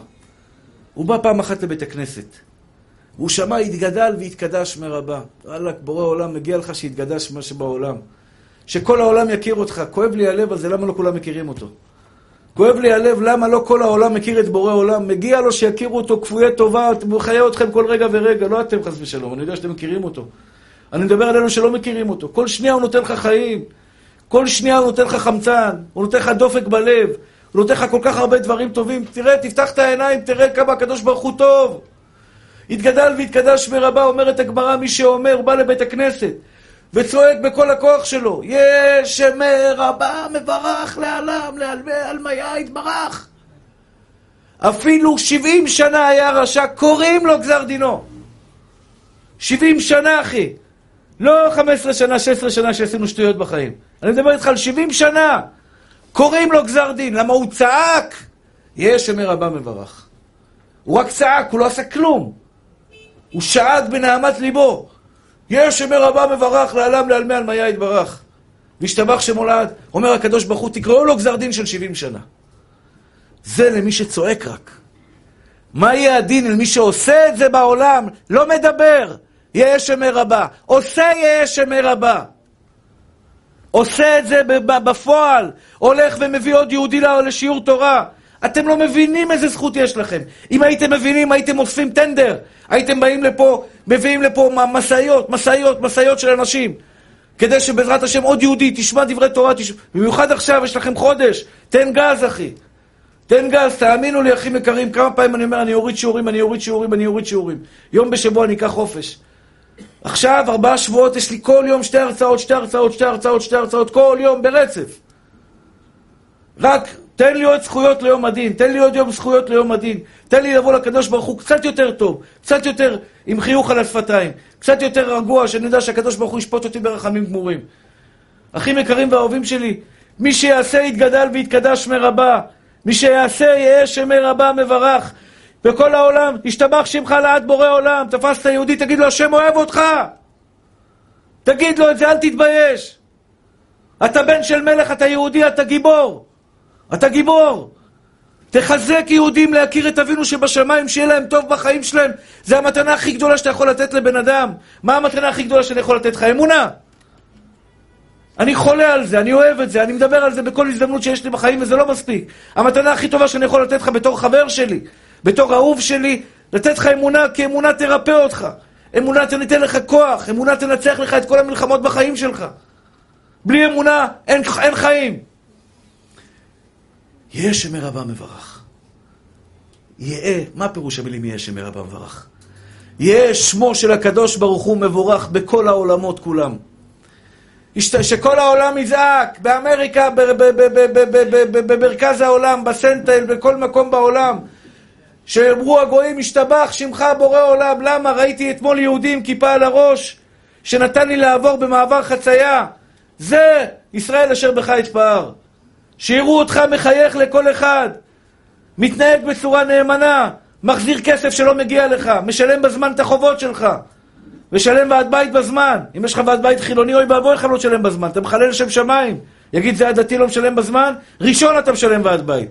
הוא בא פעם אחת לבית הכנסת. והוא שמע, התגדל והתקדש מרבה. וואלכ, בורא עולם, מגיע לך שיתגדש מה שבעולם. שכל העולם יכיר אותך. כואב לי הלב על זה, למה לא כולם מכירים אותו? כואב לי הלב, למה לא כל העולם מכיר את בורא עולם? מגיע לו שיכירו אותו כפויי טובה, הוא מחיה אתכם כל רגע ורגע, לא אתם חס ושלום, אני יודע שאתם מכירים אותו. אני מדבר על אלו שלא מכירים אותו. כל שנייה הוא נותן לך חיים, כל שנייה הוא נותן לך חמצן, הוא נותן לך דופק בלב, הוא נותן לך כל כך הרבה דברים טובים. תראה, תפתח את העיניים, תראה כמה הקדוש ברוך הוא טוב. התגדל והתקדש מרבה, אומרת הגמרא, מי שאומר, בא לבית הכנסת וצועק בכל הכוח שלו, יש מרבה מברך לעלם, לעלמיה יתברך. אפילו שבעים שנה היה רשע, קוראים לו גזר דינו. שבעים שנה, אחי. לא חמש עשרה שנה, שש עשרה שנה שעשינו שטויות בחיים. אני מדבר איתך על שבעים שנה. קוראים לו גזר דין. למה הוא צעק? יש שמרבה מברך. הוא רק צעק, הוא לא עשה כלום. הוא שאג בנהמת ליבו. יש שמר רבה מברך לעלם לעלמי עלמיה יתברך. והשתבח שמולד, אומר הקדוש ברוך הוא, תקראו לו גזר דין של 70 שנה. זה למי שצועק רק. מה יהיה הדין למי שעושה את זה בעולם? לא מדבר, יהיה שמר רבה. עושה יהיה שמר רבה. עושה את זה בפועל, הולך ומביא עוד יהודי לשיעור תורה. אתם לא מבינים איזה זכות יש לכם. אם הייתם מבינים, הייתם אוספים טנדר. הייתם באים לפה, מביאים לפה משאיות, משאיות, משאיות של אנשים. כדי שבעזרת השם עוד יהודי תשמע דברי תורה, תשמע... במיוחד עכשיו, יש לכם חודש. תן גז, אחי. תן גז, תאמינו לי, אחים יקרים, כמה פעמים אני אומר, אני אוריד שיעורים, אני אוריד שיעורים, אני אוריד שיעורים. יום בשבוע אני אקח חופש. עכשיו, ארבעה שבועות, יש לי כל יום שתי הרצאות, שתי הרצאות, שתי הרצאות, שתי הרצאות, כל יום ברצף. רק תן לי עוד זכויות ליום הדין, תן לי עוד יום זכויות ליום הדין, תן לי לבוא לקדוש ברוך הוא קצת יותר טוב, קצת יותר עם חיוך על השפתיים, קצת יותר רגוע, שאני יודע שהקדוש ברוך הוא ישפוט אותי ברחמים גמורים. אחים יקרים ואהובים שלי, מי שיעשה יתגדל ויתקדש מרבה, מי שיעשה יהיה שמי רבה מברך. בכל העולם, ישתבח שמך לעד בורא עולם, תפסת יהודי, תגיד לו, השם אוהב אותך. תגיד לו את זה, אל תתבייש. אתה בן של מלך, אתה יהודי, אתה גיבור. אתה גיבור. תחזק יהודים להכיר את אבינו שבשמיים, שיהיה להם טוב בחיים שלהם. זה המתנה הכי גדולה שאתה יכול לתת לבן אדם. מה המתנה הכי גדולה שאני יכול לתת לך? אמונה. אני חולה על זה, אני אוהב את זה, אני מדבר על זה בכל הזדמנות שיש לי בחיים, וזה לא מספיק. המתנה הכי טובה שאני יכול לתת לך בתור חבר שלי, בתור אהוב שלי, לתת לך אמונה, כי אמונה תרפא אותך. אמונה תניתן לך כוח, אמונה תנצח לך את כל המלחמות בחיים שלך. בלי אמונה אין, אין חיים. יהיה שמי רבה מברך. יהיה, מה פירוש המילים יהיה שמי רבה מברך? יהיה שמו של הקדוש ברוך הוא מבורך בכל העולמות כולם. שכל העולם יזעק, באמריקה, במרכז העולם, בסנטל, בכל מקום בעולם. שאמרו הגויים, השתבח שמך בורא עולם. למה? ראיתי אתמול יהודי עם כיפה על הראש, שנתן לי לעבור במעבר חצייה. זה ישראל אשר בך יתפאר. שיראו אותך מחייך לכל אחד, מתנהג בצורה נאמנה, מחזיר כסף שלא מגיע לך, משלם בזמן את החובות שלך. ושלם ועד בית בזמן. אם יש לך ועד בית חילוני, אוי ואבוי לך לא תשלם בזמן. אתה מחלל לשם שמיים. יגיד, זה הדתי לא משלם בזמן? ראשון אתה משלם ועד בית.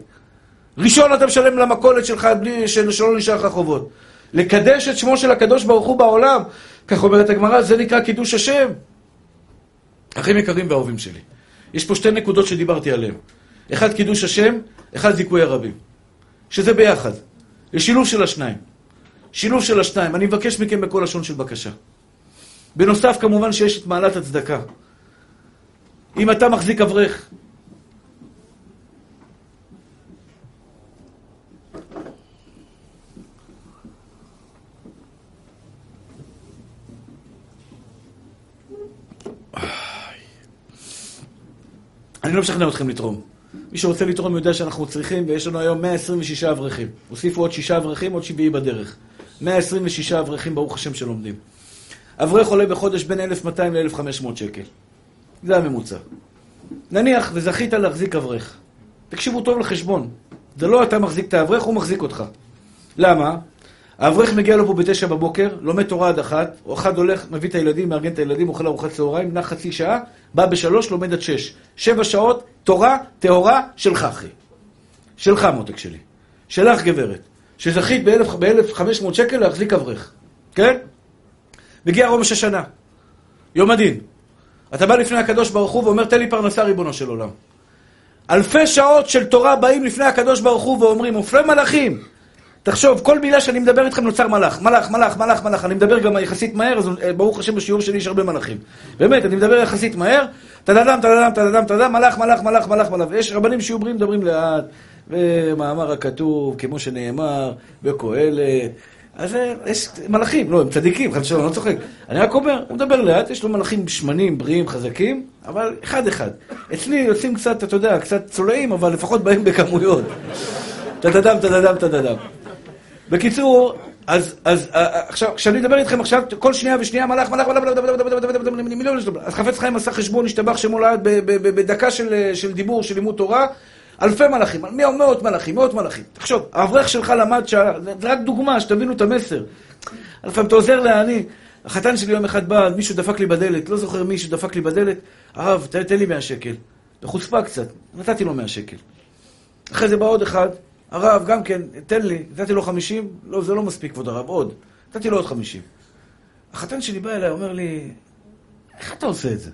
ראשון אתה משלם למכולת שלך בלי שלא נשאר לך חובות. לקדש את שמו של הקדוש ברוך הוא בעולם, כך אומרת הגמרא, זה נקרא קידוש השם. אחים יקרים ואהובים שלי, יש פה שתי נקודות שדיברתי עליהן. אחד קידוש השם, אחד זיכוי הרבים. שזה ביחד. יש שילוב של השניים. שילוב של השניים. אני מבקש מכם בכל לשון של בקשה. בנוסף, כמובן שיש את מעלת הצדקה. אם אתה מחזיק אברך, אני לא משכנע אתכם לתרום. מי שרוצה לתרום יודע שאנחנו צריכים, ויש לנו היום 126 אברכים. הוסיפו עוד שישה אברכים, עוד שביעי בדרך. 126 אברכים, ברוך השם, שלומדים. אברך עולה בחודש בין 1,200 ל-1,500 שקל. זה הממוצע. נניח וזכית להחזיק אברך. תקשיבו טוב לחשבון. זה לא אתה מחזיק את האברך, הוא מחזיק אותך. למה? האברך מגיע לו פה בתשע בבוקר, לומד תורה עד אחת, או אחד הולך, מביא את הילדים, מארגן את הילדים, אוכל ארוחת צהריים, נח חצי שעה, בא בשלוש, לומד עד שש. שבע שעות, תורה טהורה שלך, אחי. שלך, מותק שלי. שלך, גברת. שזכית ב-1,500 שקל להחזיק אברך. כן? מגיע ראש השנה, יום הדין. אתה בא לפני הקדוש ברוך הוא ואומר, תן לי פרנסה, ריבונו של עולם. אלפי שעות של תורה באים לפני הקדוש ברוך הוא ואומרים, מופלא מלאכים, תחשוב, כל מילה שאני מדבר איתכם נוצר מלאך. מלאך, מלאך, מלאך, מלאך. אני מדבר גם יחסית מהר, אז אה, ברוך השם בשיעור שלי יש הרבה מלאכים. באמת, אני מדבר יחסית מהר, טדדם, טדדם, טדדם, טדדם, מלאך, מלאך, מלאך, מלאך, מלאך. ויש רבנים שיהיו בריאים מדברים לאט, ומאמר הכתוב, כמו שנאמר, בקהלת. אז אה, יש מלאכים, לא, הם צדיקים, חד ושלום, אני לא צוחק. אני רק אומר, הוא מדבר לאט, יש לו מלאכים שמנים, בריאים, חזקים, אבל אחד-אחד. אצלי יוצאים קצת, אתה יודע, קצת צולעים, אבל לפחות באים בכמויות. טדדם, טדדם, טדדם. בקיצור, אז, אז עכשיו, כשאני מדבר איתכם עכשיו, כל שנייה ושנייה מלאך, מלאך, מלאך, מיליון אז חפץ חיים עשה חשבון, השתבח שמו לעד בדקה של דיבור, של לימוד תורה, אלפי מלאכים, מאות מלאכים, מאות מלאכים. תחשוב, האברך שלך למד, זה רק דוגמה, שתבינו את המסר. לפעמים אתה עוזר לעני. החתן שלי יום אחד בא, מישהו דפק לי בדלת, לא זוכר מי שדפק לי בדלת, הרב, תן לי 100 שקל. בחוצפה קצת, נתתי לו 100 שקל. אחרי זה בא עוד אחד, הרב, גם כן, תן לי, נתתי לו חמישים, לא, זה לא מספיק, כבוד הרב, עוד. נתתי לו עוד חמישים. החתן שלי בא אליי, אומר לי, איך אתה עושה את זה?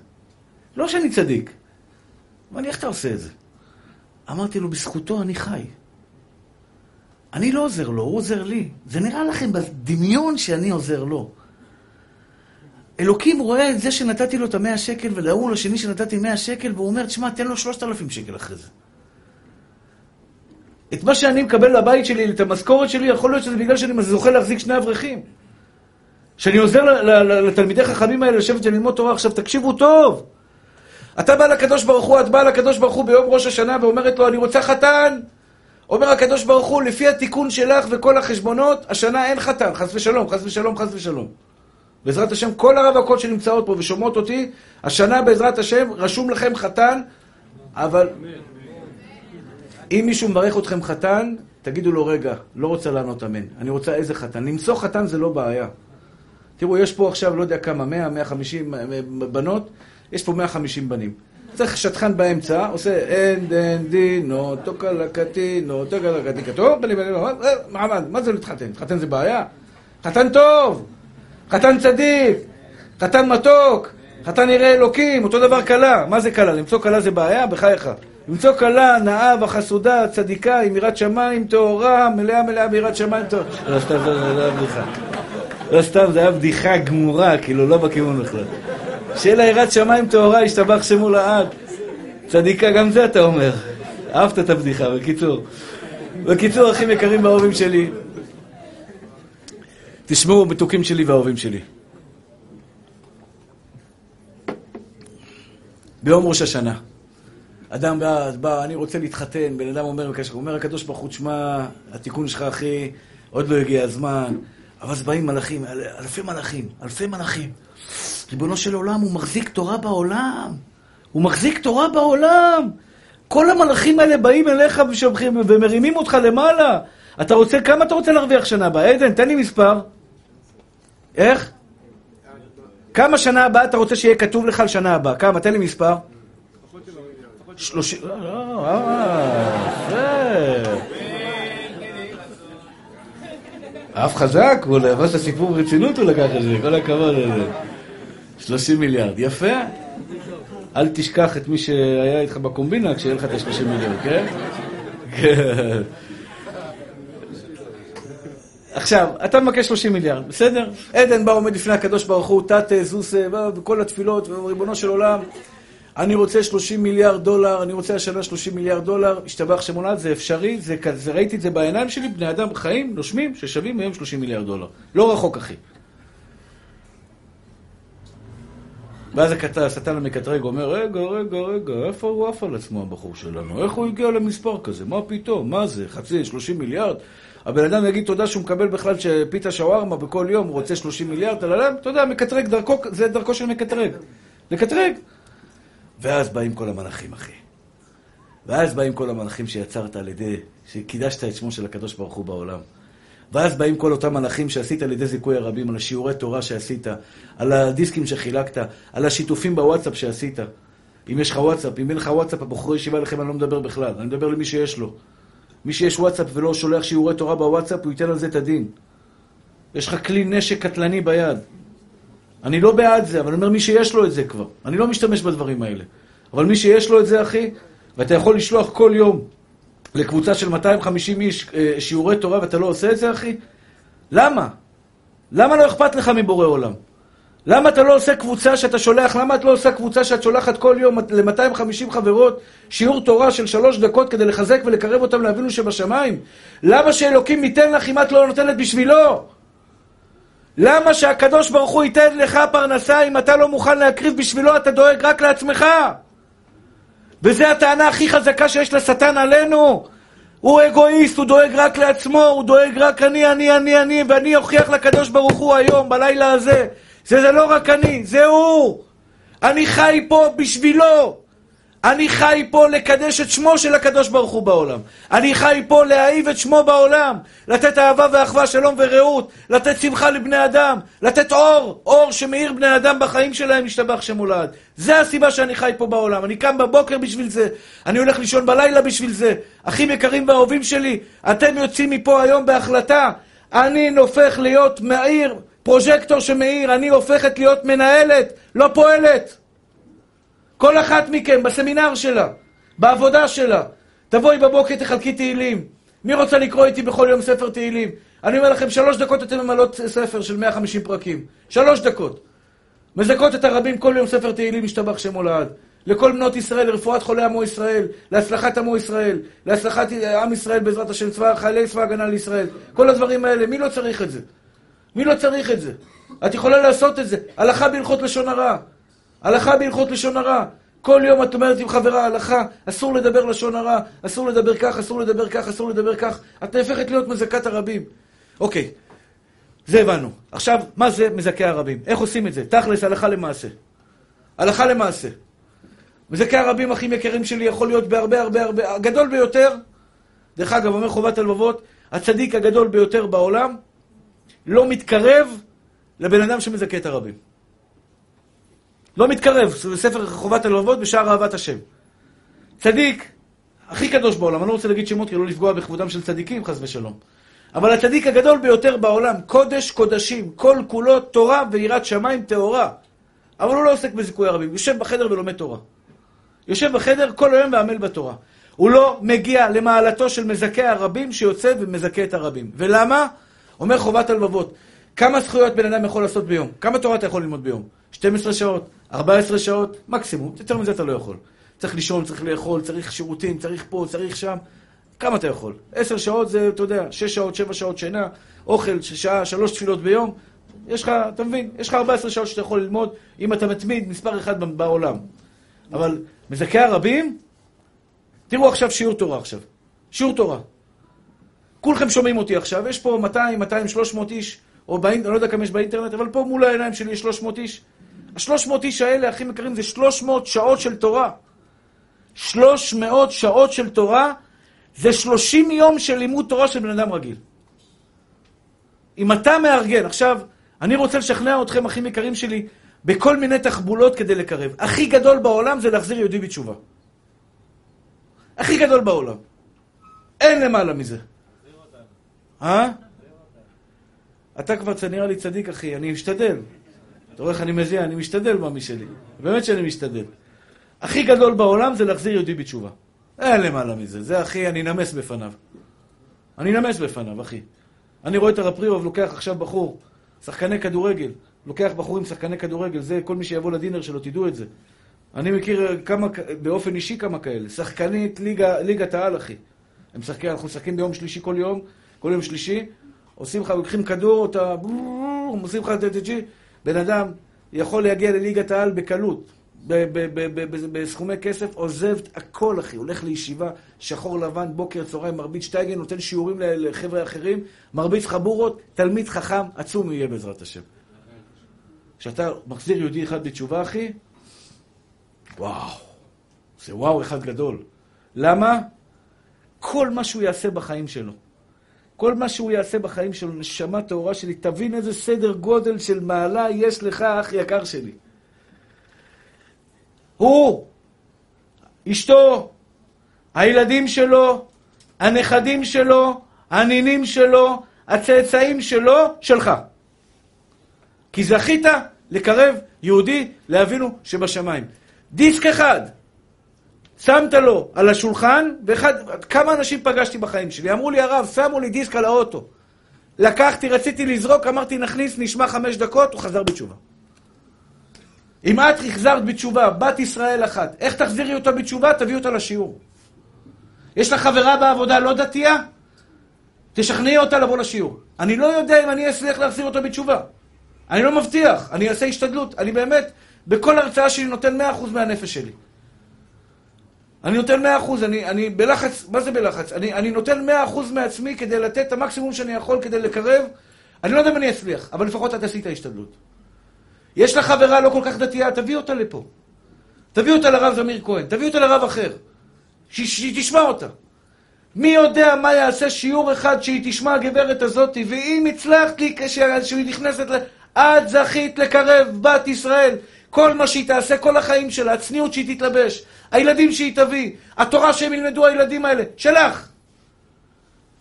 לא שאני צדיק. אמר לי, איך אתה עושה את זה? אמרתי לו, בזכותו אני חי. אני לא עוזר לו, הוא עוזר לי. זה נראה לכם בדמיון שאני עוזר לו. אלוקים רואה את זה שנתתי לו את המאה שקל, ולהוא לשני שנתתי מאה שקל, והוא אומר, תשמע, תן לו שלושת אלפים שקל אחרי זה. את מה שאני מקבל לבית שלי, את המשכורת שלי, יכול להיות שזה בגלל שאני זוכה להחזיק שני אברכים. שאני עוזר לתלמידי חכמים האלה לשבת וללמוד תורה. עכשיו, תקשיבו טוב. אתה בא לקדוש ברוך הוא, את באה לקדוש ברוך הוא ביום ראש השנה ואומרת לו, אני רוצה חתן. אומר הקדוש ברוך הוא, לפי התיקון שלך וכל החשבונות, השנה אין חתן, חס ושלום, חס ושלום, חס ושלום. בעזרת השם, כל הרווקות שנמצאות פה ושומעות אותי, השנה בעזרת השם רשום לכם חתן, אבל אם מישהו מברך אתכם חתן, תגידו לו, רגע, לא רוצה לענות אמן. אני רוצה איזה חתן. למצוא חתן זה לא בעיה. תראו, יש פה עכשיו, לא יודע כמה, 100, 150 אה, בנות, יש פה 150 בנים. צריך שטחן באמצע, עושה אין דן דינו, טוקה לקטינו, טוקה לקטיקתו, מעמד, מה זה להתחתן? להתחתן זה בעיה? חתן טוב, חתן צדיק, חתן מתוק, חתן יראה אלוקים, אותו דבר כלה. מה זה כלה? למצוא כלה זה בעיה? בחייך. למצוא כלה נאה וחסודה, צדיקה, עם יראת שמיים טהורה, מלאה מלאה ביראת שמיים טהורה. לא, סתם, זה היה בדיחה. לא סתם, זה היה בדיחה גמורה, כאילו, לא בכיוון בכלל. שיהיה לה יראת שמיים טהורה, ישתבח שמו לעד. צדיקה, גם זה אתה אומר. אהבת את הבדיחה, בקיצור. בקיצור, אחים יקרים ואהובים שלי, תשמעו, מתוקים שלי ואהובים שלי. ביום ראש השנה. אדם בא, בא, אני רוצה להתחתן, בן אדם אומר, אומר הקדוש ברוך הוא, תשמע, התיקון שלך, אחי, עוד לא הגיע הזמן. אבל אז באים מלאכים, אלפי מלאכים, אלפי מלאכים. ריבונו של עולם, הוא מחזיק תורה בעולם. הוא מחזיק תורה בעולם. כל המלאכים האלה באים אליך ושובחים ומרימים אותך למעלה. אתה רוצה, כמה אתה רוצה להרוויח שנה הבאה? עדן, תן לי מספר. איך? כמה שנה הבאה אתה רוצה שיהיה כתוב לך על שנה הבאה? כמה? תן לי מספר. שלושים... אף חזק, הוא לבש את הסיפור ברצינות, הוא לקח את זה, כל הכבוד לזה. 30 מיליארד, יפה. אל תשכח את מי שהיה איתך בקומבינה כשיהיה לך את ה-30 מיליארד, כן? כן. עכשיו, אתה מבקש 30 מיליארד, בסדר? עדן בא עומד לפני הקדוש ברוך הוא, תת זוס, וכל התפילות, וריבונו של עולם, אני רוצה 30 מיליארד דולר, אני רוצה השנה 30 מיליארד דולר, השתבח שמונד, זה אפשרי, זה, זה, ראיתי את זה בעיניים שלי, בני אדם חיים, נושמים, ששווים היום 30 מיליארד דולר. לא רחוק, אחי. ואז השטן המקטרג אומר, רגע, רגע, רגע, איפה הוא עף על עצמו הבחור שלנו? איך הוא הגיע למספר כזה? מה פתאום? מה זה? חצי, 30 מיליארד? הבן אדם יגיד תודה שהוא מקבל בכלל פיתה שווארמה בכל יום, הוא רוצה 30 מיליארד, אתה יודע, מקטרג, דרכו, זה דרכו של מקטרג. לקטרג. ואז באים כל המלאכים, אחי. ואז באים כל המלאכים שיצרת על ידי, שקידשת את שמו של הקדוש ברוך הוא בעולם. ואז באים כל אותם מלאכים שעשית על ידי זיכוי הרבים, על השיעורי תורה שעשית, על הדיסקים שחילקת, על השיתופים בוואטסאפ שעשית. אם יש לך וואטסאפ, אם אין לך וואטסאפ, הבחורי ישיבה לכם, אני לא מדבר בכלל, אני מדבר למי שיש לו. מי שיש וואטסאפ ולא שולח שיעורי תורה בוואטסאפ, הוא ייתן על זה את הדין. יש לך כלי נשק קטלני ביד. אני לא בעד זה, אבל אני אומר מי שיש לו את זה כבר. אני לא משתמש בדברים האלה. אבל מי שיש לו את זה, אחי, ואתה יכול לשלוח כל יום לקבוצה של 250 איש אה, שיעורי תורה ואתה לא עושה את זה, אחי? למה? למה לא אכפת לך מבורא עולם? למה אתה לא עושה קבוצה שאתה שולח, למה את לא עושה קבוצה שאת שולחת כל יום ל-250 חברות שיעור תורה של שלוש דקות כדי לחזק ולקרב אותם לאבינו שבשמיים? למה שאלוקים ייתן לך אם את לא נותנת בשבילו? למה שהקדוש ברוך הוא ייתן לך פרנסה אם אתה לא מוכן להקריב בשבילו, אתה דואג רק לעצמך? וזו הטענה הכי חזקה שיש לשטן עלינו. הוא אגואיסט, הוא דואג רק לעצמו, הוא דואג רק אני, אני, אני, אני, ואני אוכיח לקדוש ברוך הוא היום, בלילה הזה. זה, זה לא רק אני, זה הוא. אני חי פה בשבילו. אני חי פה לקדש את שמו של הקדוש ברוך הוא בעולם. אני חי פה להאהיב את שמו בעולם. לתת אהבה ואחווה, שלום ורעות. לתת שמחה לבני אדם. לתת אור, אור שמאיר בני אדם בחיים שלהם, ישתבח שם הולד. זה הסיבה שאני חי פה בעולם. אני קם בבוקר בשביל זה. אני הולך לישון בלילה בשביל זה. אחים יקרים ואהובים שלי, אתם יוצאים מפה היום בהחלטה. אני הופך להיות מאיר, פרוז'קטור שמאיר. אני הופכת להיות מנהלת, לא פועלת. כל אחת מכם בסמינר שלה, בעבודה שלה. תבואי בבוקר, תחלקי תהילים. מי רוצה לקרוא איתי בכל יום ספר תהילים? אני אומר לכם, שלוש דקות אתן ממלאות ספר של 150 פרקים. שלוש דקות. מזכות את הרבים כל יום ספר תהילים, משתבח שמו לעד. לכל בנות ישראל, לרפואת חולי עמו ישראל, להצלחת עמו ישראל, להצלחת עם ישראל בעזרת השם, צבא, חיילי צבא הגנה לישראל. כל הדברים האלה, מי לא צריך את זה? מי לא צריך את זה? את יכולה לעשות את זה. הלכה בהלכות לשון הרע. הלכה בהלכות לשון הרע. כל יום את אומרת עם חברה הלכה, אסור לדבר לשון הרע, אסור לדבר כך, אסור לדבר כך, אסור לדבר כך. את נהפכת להיות מזכת הרבים. אוקיי, זה הבנו. עכשיו, מה זה מזכי הרבים? איך עושים את זה? תכלס, הלכה למעשה. הלכה למעשה. מזכי הרבים הכי יקרים שלי יכול להיות בהרבה הרבה הרבה, הגדול ביותר, דרך אגב, אומר חובת הלבבות, הצדיק הגדול ביותר בעולם, לא מתקרב לבן אדם שמזכה את הרבים. לא מתקרב, ספר חובת הלבבות בשער אהבת השם. צדיק, הכי קדוש בעולם, אני לא רוצה להגיד שמות כדי לא לפגוע בכבודם של צדיקים, חס ושלום. אבל הצדיק הגדול ביותר בעולם, קודש קודשים, כל כולו תורה ויראת שמיים טהורה. אבל הוא לא עוסק בזיכוי הרבים, יושב בחדר ולומד תורה. יושב בחדר כל היום ועמל בתורה. הוא לא מגיע למעלתו של מזכה הרבים שיוצא ומזכה את הרבים. ולמה? אומר חובת הלבבות. כמה זכויות בן אדם יכול לעשות ביום? כמה תורה אתה יכול ללמוד ביום? 12 שעות? 14 שעות? מקסימום. יותר מזה אתה לא יכול. צריך לישון, צריך לאכול, צריך שירותים, צריך פה, צריך שם. כמה אתה יכול? 10 שעות זה, אתה יודע, 6 שעות, 7 שעות שינה, אוכל, שעה, 3 תפילות ביום. יש לך, אתה מבין, יש לך 14 שעות שאתה יכול ללמוד אם אתה מתמיד מספר אחד בעולם. אבל מזכה הרבים, תראו עכשיו שיעור תורה עכשיו. שיעור תורה. כולכם שומעים אותי עכשיו, יש פה 200, 200, 300 איש, או באינטרנט, אני לא יודע כמה יש באינטרנט, אבל פה מול העיניים שלי יש 300 איש. ה-300 איש האלה, הכי יקרים, זה 300 שעות של תורה. 300 שעות של תורה, זה 30 יום של לימוד תורה של בן אדם רגיל. אם אתה מארגן, עכשיו, אני רוצה לשכנע אתכם, אחים יקרים שלי, בכל מיני תחבולות כדי לקרב. הכי גדול בעולם זה להחזיר יהודי בתשובה. הכי גדול בעולם. אין למעלה מזה. אה? אתה כבר נראה לי צדיק, אחי, אני משתדל. אתה רואה איך אני מזיע? אני משתדל, ממי שלי. באמת שאני משתדל. הכי גדול בעולם זה להחזיר יהודי בתשובה. אין למעלה מזה. זה אחי, אני נמס בפניו. אני נמס בפניו, אחי. אני רואה את הרב פרירוב לוקח עכשיו בחור, שחקני כדורגל, לוקח בחורים שחקני כדורגל, זה כל מי שיבוא לדינר שלו, תדעו את זה. אני מכיר כמה, באופן אישי כמה כאלה. שחקנית ליגה, ליגת העל, אחי. הם משחקים, אנחנו משחקים ביום שלישי כל יום, כל יום שלישי, עושים לך, לוקחים כדור, אתה... עושים לך בן אדם יכול להגיע לליגת העל בקלות, בסכומי כסף, עוזב הכל, אחי, הולך לישיבה, שחור לבן, בוקר, צהריים, מרביץ שטייגן, נותן שיעורים לחבר'ה אחרים, מרביץ חבורות, תלמיד חכם, עצום יהיה בעזרת השם. כשאתה מחזיר יהודי אחד בתשובה, אחי, וואו, זה וואו אחד גדול. למה? כל מה שהוא יעשה בחיים שלו, כל מה שהוא יעשה בחיים שלו, נשמה טהורה שלי, תבין איזה סדר גודל של מעלה יש לך, אח יקר שלי. הוא, אשתו, הילדים שלו, הנכדים שלו, הנינים שלו, הצאצאים שלו, שלך. כי זכית לקרב יהודי לאבינו שבשמיים. דיסק אחד שמת לו על השולחן, ואחד, כמה אנשים פגשתי בחיים שלי? אמרו לי, הרב, שמו לי דיסק על האוטו. לקחתי, רציתי לזרוק, אמרתי, נכניס, נשמע חמש דקות, הוא חזר בתשובה. אם את החזרת בתשובה, בת ישראל אחת, איך תחזירי אותה בתשובה? תביאי אותה לשיעור. יש לך חברה בעבודה לא דתייה? תשכנעי אותה לבוא לשיעור. אני לא יודע אם אני אצליח להחזיר אותה בתשובה. אני לא מבטיח, אני אעשה השתדלות. אני באמת, בכל הרצאה שלי נותן 100% מהנפש שלי. אני נותן 100%, אני, אני בלחץ, מה זה בלחץ? אני, אני נותן 100% מעצמי כדי לתת את המקסימום שאני יכול כדי לקרב. אני לא יודע אם אני אצליח, אבל לפחות את עשית השתדלות. יש לך חברה לא כל כך דתייה, תביא אותה לפה. תביא אותה לרב זמיר כהן, תביא אותה לרב אחר. שהיא תשמע אותה. מי יודע מה יעשה שיעור אחד שהיא תשמע הגברת הזאת, ואם הצלחת לי כשהיא נכנסת ל... את זכית לקרב בת ישראל. כל מה שהיא תעשה, כל החיים שלה, הצניעות שהיא תתלבש, הילדים שהיא תביא, התורה שהם ילמדו הילדים האלה, שלך.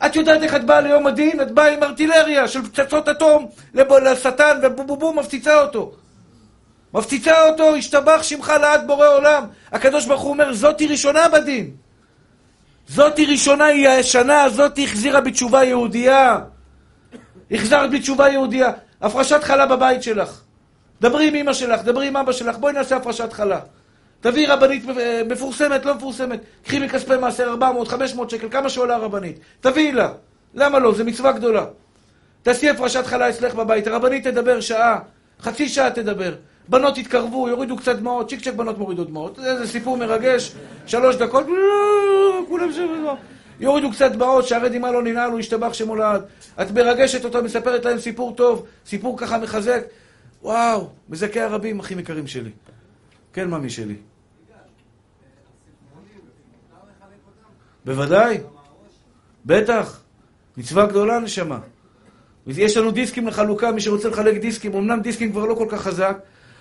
את יודעת איך את באה ליום הדין? את באה עם ארטילריה של פצצות אטום לשטן ובובובו מפציצה אותו. מפציצה אותו, השתבח שמך לעד בורא עולם. הקדוש ברוך הוא אומר, זאתי ראשונה בדין. זאתי ראשונה, היא השנה הזאת החזירה בתשובה יהודייה. החזרת בתשובה יהודייה. הפרשת חלה בבית שלך. דברי עם אמא שלך, דברי עם אבא שלך, בואי נעשה הפרשת חלה. תביאי רבנית מפורסמת, לא מפורסמת. קחי מכספי מעשר 400, 500 שקל, כמה שעולה הרבנית. תביאי לה. למה לא? זו מצווה גדולה. תעשי הפרשת חלה אצלך בבית, הרבנית תדבר שעה, חצי שעה תדבר. בנות יתקרבו, יורידו קצת דמעות, צ'יק צ'ק בנות מורידות דמעות. זה, סיפור מרגש, שלוש דקות, כולם שם דמעות. יורידו קצת דמעות, שהרי דמעה לא ננעל, הוא ישתבח שמולד. את מרגשת אותו, מספרת להם סיפור טוב, סיפור ככה מחזק. וואו, מזכה הרבים, אחים יקרים שלי. כן, ממי שלי. בוודאי, בטח. מצווה גדולה, נשמה. יש לנו דיסקים לחלוקה, מי שרוצה לחלק דיסקים, אמנם דיסקים כבר לא כל כך חזק,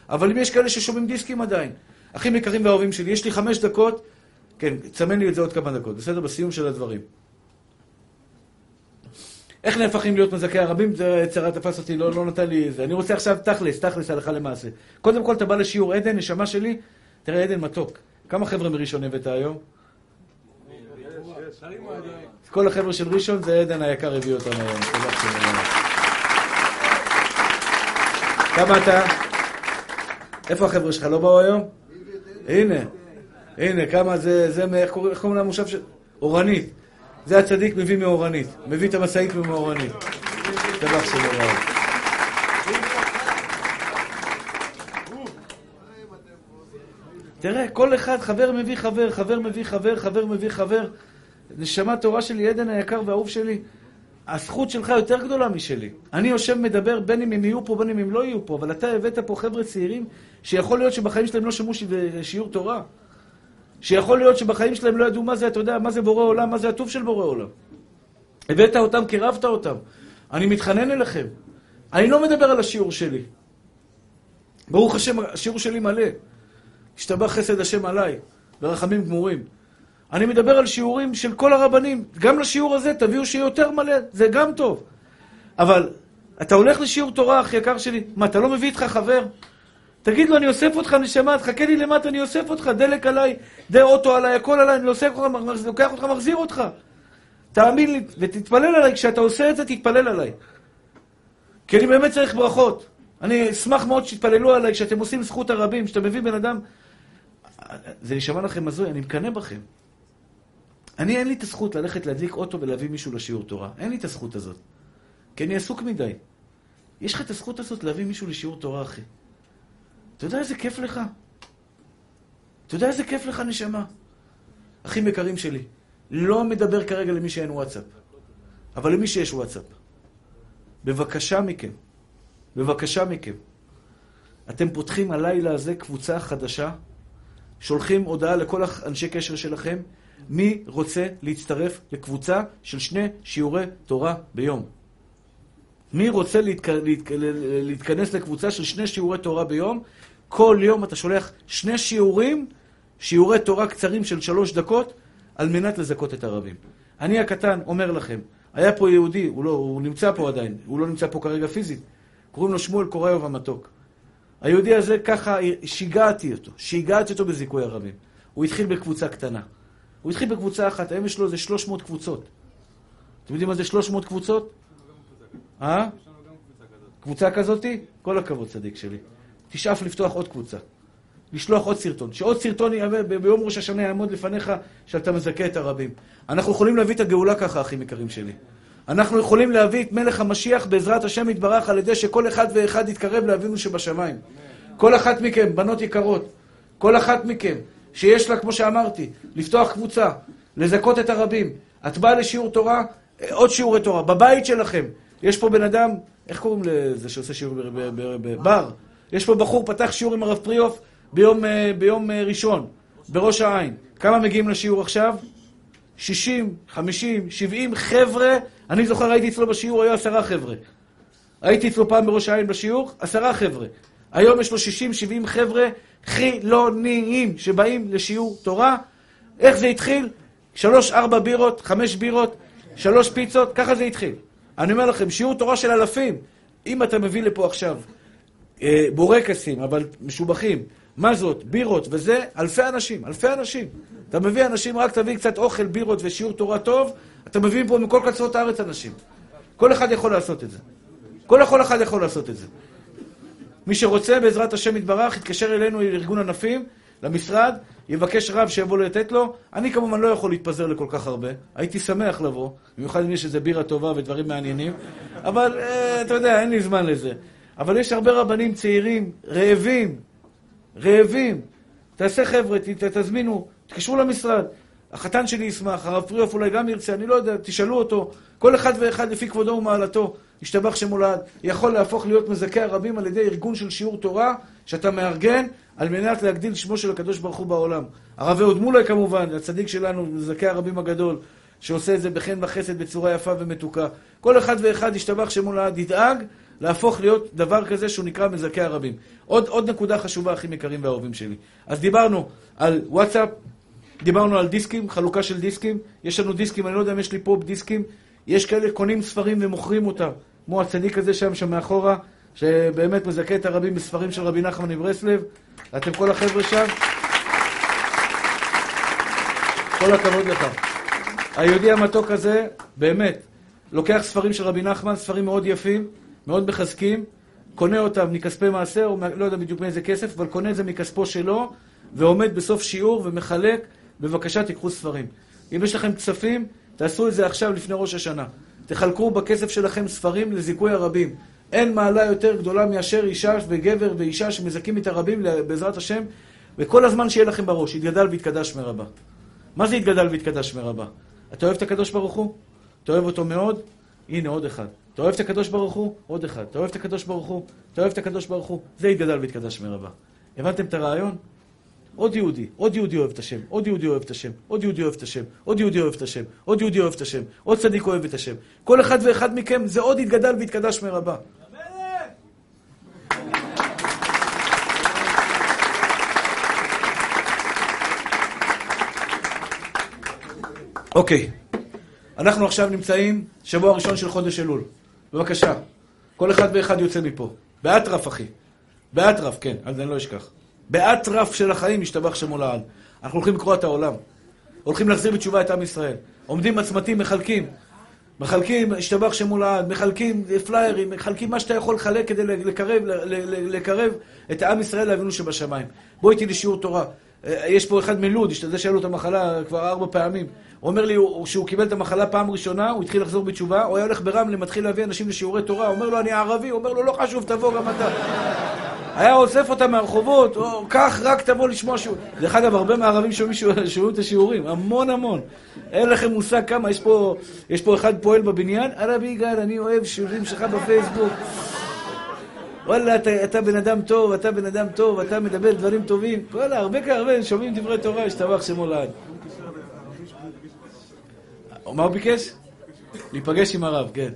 אבל אם יש כאלה ששומעים דיסקים עדיין. אחים יקרים ואהובים שלי, יש לי חמש דקות, כן, צמן לי את זה עוד כמה דקות, בסדר? בסיום של הדברים. איך נהפכים להיות מזכי הרבים? זה יצרה תפס אותי, לא, לא נתן לי זה. אני רוצה עכשיו תכלס, תכלס הלכה למעשה. קודם כל, אתה בא לשיעור עדן, נשמה שלי, תראה עדן מתוק. כמה חבר'ה מראשון הבאת היום? כל החבר'ה של ראשון זה עדן היקר הביא אותם היום. כמה אתה? איפה החבר'ה שלך? לא באו היום? הנה, הנה, כמה זה, זה, איך קוראים למושב של... אורנית. זה הצדיק מביא מאורנית. מביא את המשאית מאורנית. טבח של אורנית. תראה, כל אחד, חבר מביא חבר, חבר מביא חבר, חבר מביא חבר. נשמה תורה שלי, עדן היקר והאהוב שלי, הזכות שלך יותר גדולה משלי. אני יושב מדבר בין אם הם יהיו פה, בין אם הם לא יהיו פה, אבל אתה הבאת פה חבר'ה צעירים שיכול להיות שבחיים שלהם לא שמעו שיעור תורה. שיכול להיות שבחיים שלהם לא ידעו מה זה, אתה יודע, מה זה בורא עולם, מה זה הטוב של בורא עולם. הבאת אותם, קירבת אותם. אני מתחנן אליכם. אני לא מדבר על השיעור שלי. ברוך השם, השיעור שלי מלא. השתבח חסד השם עליי, ברחמים גמורים. אני מדבר על שיעורים של כל הרבנים. גם לשיעור הזה תביאו שיהיה יותר מלא, זה גם טוב. אבל אתה הולך לשיעור תורה, אחי יקר שלי, מה, אתה לא מביא איתך חבר? תגיד לו, אני אוסף אותך, נשמה, תחכה לי למטה, אני אוסף אותך, דלק עליי, דה אוטו עליי, הכל עליי, אני אוסף אותך, לוקח אותך, מחזיר אותך. תאמין לי, ותתפלל עליי, כשאתה עושה את זה, תתפלל עליי. כי אני באמת צריך ברכות. אני אשמח מאוד שתתפללו עליי כשאתם עושים זכות הרבים, כשאתה מביא בן אדם... זה נשמע לכם הזוי, אני מקנא בכם. אני, אין לי את הזכות ללכת להדליק אוטו ולהביא מישהו לשיעור תורה. אין לי את הזכות הזאת. כי אני עסוק מדי. יש לך את הזכות הזאת להביא מישהו לשיעור תורה, אחי. אתה יודע איזה כיף לך? אתה יודע איזה כיף לך, נשמה? אחים יקרים שלי, לא מדבר כרגע למי שאין וואטסאפ, אבל למי שיש וואטסאפ. בבקשה מכם, בבקשה מכם. אתם פותחים הלילה הזה קבוצה חדשה, שולחים הודעה לכל אנשי קשר שלכם, מי רוצה להצטרף לקבוצה של שני שיעורי תורה ביום? מי רוצה להתכ... להתכ... להתכנס לקבוצה של שני שיעורי תורה ביום? כל יום אתה שולח שני שיעורים, שיעורי תורה קצרים של שלוש דקות, על מנת לזכות את הרבים. אני הקטן אומר לכם, היה פה יהודי, הוא, לא, הוא נמצא פה עדיין, הוא לא נמצא פה כרגע פיזית, קוראים לו שמואל קוריוב המתוק. היהודי הזה, ככה שיגעתי אותו, שיגעתי אותו בזיכוי הרבים. הוא התחיל בקבוצה קטנה. הוא התחיל בקבוצה אחת, היום יש לו איזה 300 קבוצות. אתם יודעים מה זה 300 קבוצות? אה? קבוצה כזאתי? כל הכבוד, צדיק שלי. תשאף לפתוח עוד קבוצה. לשלוח עוד סרטון. שעוד סרטון ביום ראש השנה יעמוד לפניך, שאתה מזכה את הרבים. אנחנו יכולים להביא את הגאולה ככה, אחים יקרים שלי. אנחנו יכולים להביא את מלך המשיח בעזרת השם יתברך על ידי שכל אחד ואחד יתקרב לאבינו שבשמיים. כל אחת מכם, בנות יקרות, כל אחת מכם, שיש לה, כמו שאמרתי, לפתוח קבוצה, לזכות את הרבים. את באה לשיעור תורה, עוד שיעורי תורה, בבית שלכם. יש פה בן אדם, איך קוראים לזה שעושה שיעור בבר? יש פה בחור, פתח שיעור עם הרב פריאוף ביום, אה, ביום אה, ראשון, בראש העין. כמה מגיעים לשיעור עכשיו? 60, 50, 70 חבר'ה. אני זוכר, הייתי אצלו בשיעור, היו עשרה חבר'ה. הייתי אצלו פעם בראש העין בשיעור, עשרה חבר'ה. היום יש לו 60, 70 חבר'ה חילוניים שבאים לשיעור תורה. איך זה התחיל? שלוש, ארבע בירות, חמש בירות, שלוש פיצות, ככה זה התחיל. אני אומר לכם, שיעור תורה של אלפים. אם אתה מביא לפה עכשיו אה, בורקסים, אבל משובחים, מזות, בירות וזה, אלפי אנשים, אלפי אנשים. אתה מביא אנשים, רק תביא קצת אוכל, בירות ושיעור תורה טוב, אתה מביא פה מכל קצוות הארץ אנשים. כל אחד יכול לעשות את זה. כל יכול אחד יכול לעשות את זה. מי שרוצה, בעזרת השם יתברך, יתקשר אלינו, לארגון ענפים, למשרד, יבקש רב שיבוא לתת לו. אני כמובן לא יכול להתפזר לכל כך הרבה. הייתי שמח לבוא, במיוחד אם יש איזה בירה טובה ודברים מעניינים, אבל uh, אתה יודע, אין לי זמן לזה. אבל יש הרבה רבנים צעירים, רעבים, רעבים. תעשה חבר'ה, ת, תזמינו, תקשרו למשרד. החתן שלי ישמח, הרב פריאוף אולי גם ירצה, אני לא יודע, תשאלו אותו. כל אחד ואחד לפי כבודו ומעלתו, ישתבח שמולד, יכול להפוך להיות מזכה הרבים על ידי ארגון של שיעור תורה, שאתה מארגן על מנת להגדיל שמו של הקדוש ברוך הוא בעולם. הרב אהוד מולי כמובן, הצדיק שלנו, מזכה הרבים הגדול, שעושה את זה בחן וחסד בצורה יפה ומתוקה. כל אחד ואחד ישתבח שמולד, ידאג להפוך להיות דבר כזה שהוא נקרא מזכה הרבים. עוד, עוד נקודה חשובה, אחים יקרים ואהובים שלי. אז דיברנו על וואטסאפ, דיברנו על דיסקים, חלוקה של דיסקים. יש לנו דיסקים, אני לא יודע אם יש לי פה דיסקים. יש כאלה קונים ספרים ומוכרים אותם, כמו הצדיק הזה שם, שם מאחורה, שבאמת מזכה את הרבים בספרים של רבי נחמן מברסלב. אתם כל החבר'ה שם. כל הכבוד לך. היהודי המתוק הזה, באמת, לוקח ספרים של רבי נחמן, ספרים מאוד יפים, מאוד מחזקים, קונה אותם מכספי מעשר, או לא יודע בדיוק מאיזה כסף, אבל קונה את זה מכספו שלו, ועומד בסוף שיעור ומחלק, בבקשה תיקחו ספרים. אם יש לכם כספים, תעשו את זה עכשיו לפני ראש השנה. תחלקו בכסף שלכם ספרים לזיכוי הרבים. אין מעלה יותר גדולה מאשר אישה וגבר ואישה שמזכים את הרבים בעזרת השם, וכל הזמן שיהיה לכם בראש, יתגדל ויתקדש מרבה. מה זה יתגדל ויתקדש מרבה? אתה אוהב את הקדוש ברוך הוא? אתה אוהב אותו מאוד? הנה עוד אחד. אתה אוהב את הקדוש ברוך הוא? עוד אחד. אתה אוהב את הקדוש ברוך הוא? אתה אוהב את הקדוש ברוך הוא? זה יתגדל ויתקדש מרבה. הבנתם את הרעיון? עוד יהודי, עוד יהודי אוהב את השם, עוד יהודי אוהב את השם, עוד יהודי אוהב את השם, עוד יהודי אוהב את השם, עוד יהודי אוהב את השם, עוד צדיק אוהב את השם. כל אחד ואחד מכם זה עוד יתגדל ויתקדש מרבה. אוקיי, אנחנו עכשיו נמצאים שבוע ראשון של חודש אלול. בבקשה, כל אחד ואחד יוצא מפה. באטרף, אחי. באטרף, כן, אז אני לא אשכח. באטרף של החיים ישתבח שמו לעד. אנחנו הולכים לקרוא את העולם. הולכים להחזיר בתשובה את עם ישראל. עומדים בצמתים, מחלקים. מחלקים, השתבח שמו לעד, מחלקים פליירים, מחלקים מה שאתה יכול לחלק כדי לקרב, לקרב את העם ישראל לאבינו שבשמיים. בוא איתי לשיעור תורה. אה, יש פה אחד מלוד, זה שאלו את המחלה כבר ארבע פעמים. הוא אומר לי שהוא קיבל את המחלה פעם ראשונה, הוא התחיל לחזור בתשובה, הוא היה הולך ברמלה, מתחיל להביא אנשים לשיעורי תורה, אומר לו, אני ערבי, אומר לו, לא חשוב, תבוא גם אתה. היה אוסף אותם מהרחובות, או קח, רק תבוא לשמוע שיעור. דרך אגב, הרבה מהערבים שומעים את השיעורים, המון המון. אין לכם מושג כמה, יש פה, יש פה אחד פועל בבניין, הרבי יגאל, אני אוהב שיעורים שלך בפייסבוק. וואלה, אתה, אתה בן אדם טוב, אתה בן אדם טוב, אתה מדבר דברים טובים. וואלה, הרבה הרבה שומעים דברי תורה, השתבח שמו לעד. מה הוא ביקש? להיפגש עם הרב, כן.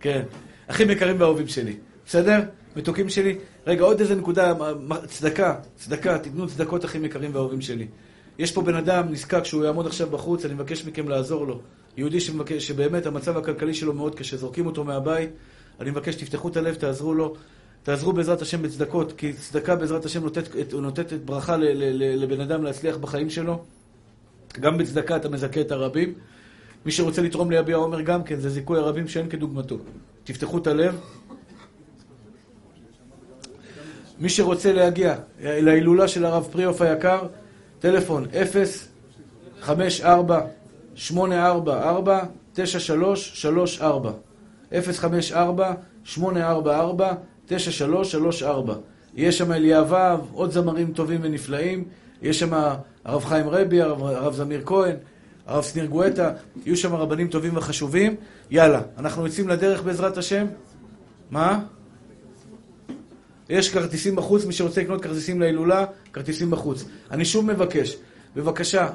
כן. אחים יקרים ואהובים שלי. בסדר? מתוקים שלי. רגע, עוד איזה נקודה, צדקה, צדקה, תיתנו צדקות אחים יקרים ואהובים שלי. יש פה בן אדם נזקק שהוא יעמוד עכשיו בחוץ, אני מבקש מכם לעזור לו. יהודי שבאמת המצב הכלכלי שלו מאוד קשה, זורקים אותו מהבית, אני מבקש, תפתחו את הלב, תעזרו לו. תעזרו בעזרת השם בצדקות, כי צדקה בעזרת השם נותנת, נותנת ברכה לבן אדם להצליח בחיים שלו. גם בצדקה אתה מזכה את הרבים. מי שרוצה לתרום ליביע עומר גם כן, זה זיכוי הרבים שאין כדוגמתו. תפתחו את הלב. מי שרוצה להגיע להילולה של הרב פריאוף היקר, טלפון 0 5 4 8 4 4 9 3 3 4 0 5 4 8 4 4 9 3 3 4 יש שם אליאבב, עוד זמרים טובים ונפלאים, יש שם הרב חיים רבי, הרב, הרב זמיר כהן, הרב שניר גואטה, יהיו שם רבנים טובים וחשובים. יאללה, אנחנו יוצאים לדרך בעזרת השם. מה? יש כרטיסים בחוץ, מי שרוצה לקנות כרטיסים להילולה, כרטיסים בחוץ. אני שוב מבקש, בבקשה,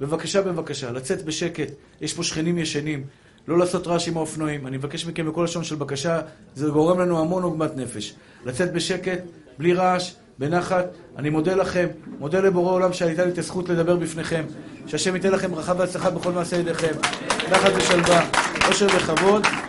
בבקשה, בבקשה, לצאת בשקט, יש פה שכנים ישנים, לא לעשות רעש עם האופנועים. אני מבקש מכם בכל לשון של בקשה, זה גורם לנו המון עוגמת נפש. לצאת בשקט, בלי רעש, בנחת. אני מודה לכם, מודה לבורא עולם שהייתה לי את הזכות לדבר בפניכם. שהשם ייתן לכם ברכה והצלחה בכל מעשה ידיכם. נחת ושלווה, עושר וכבוד.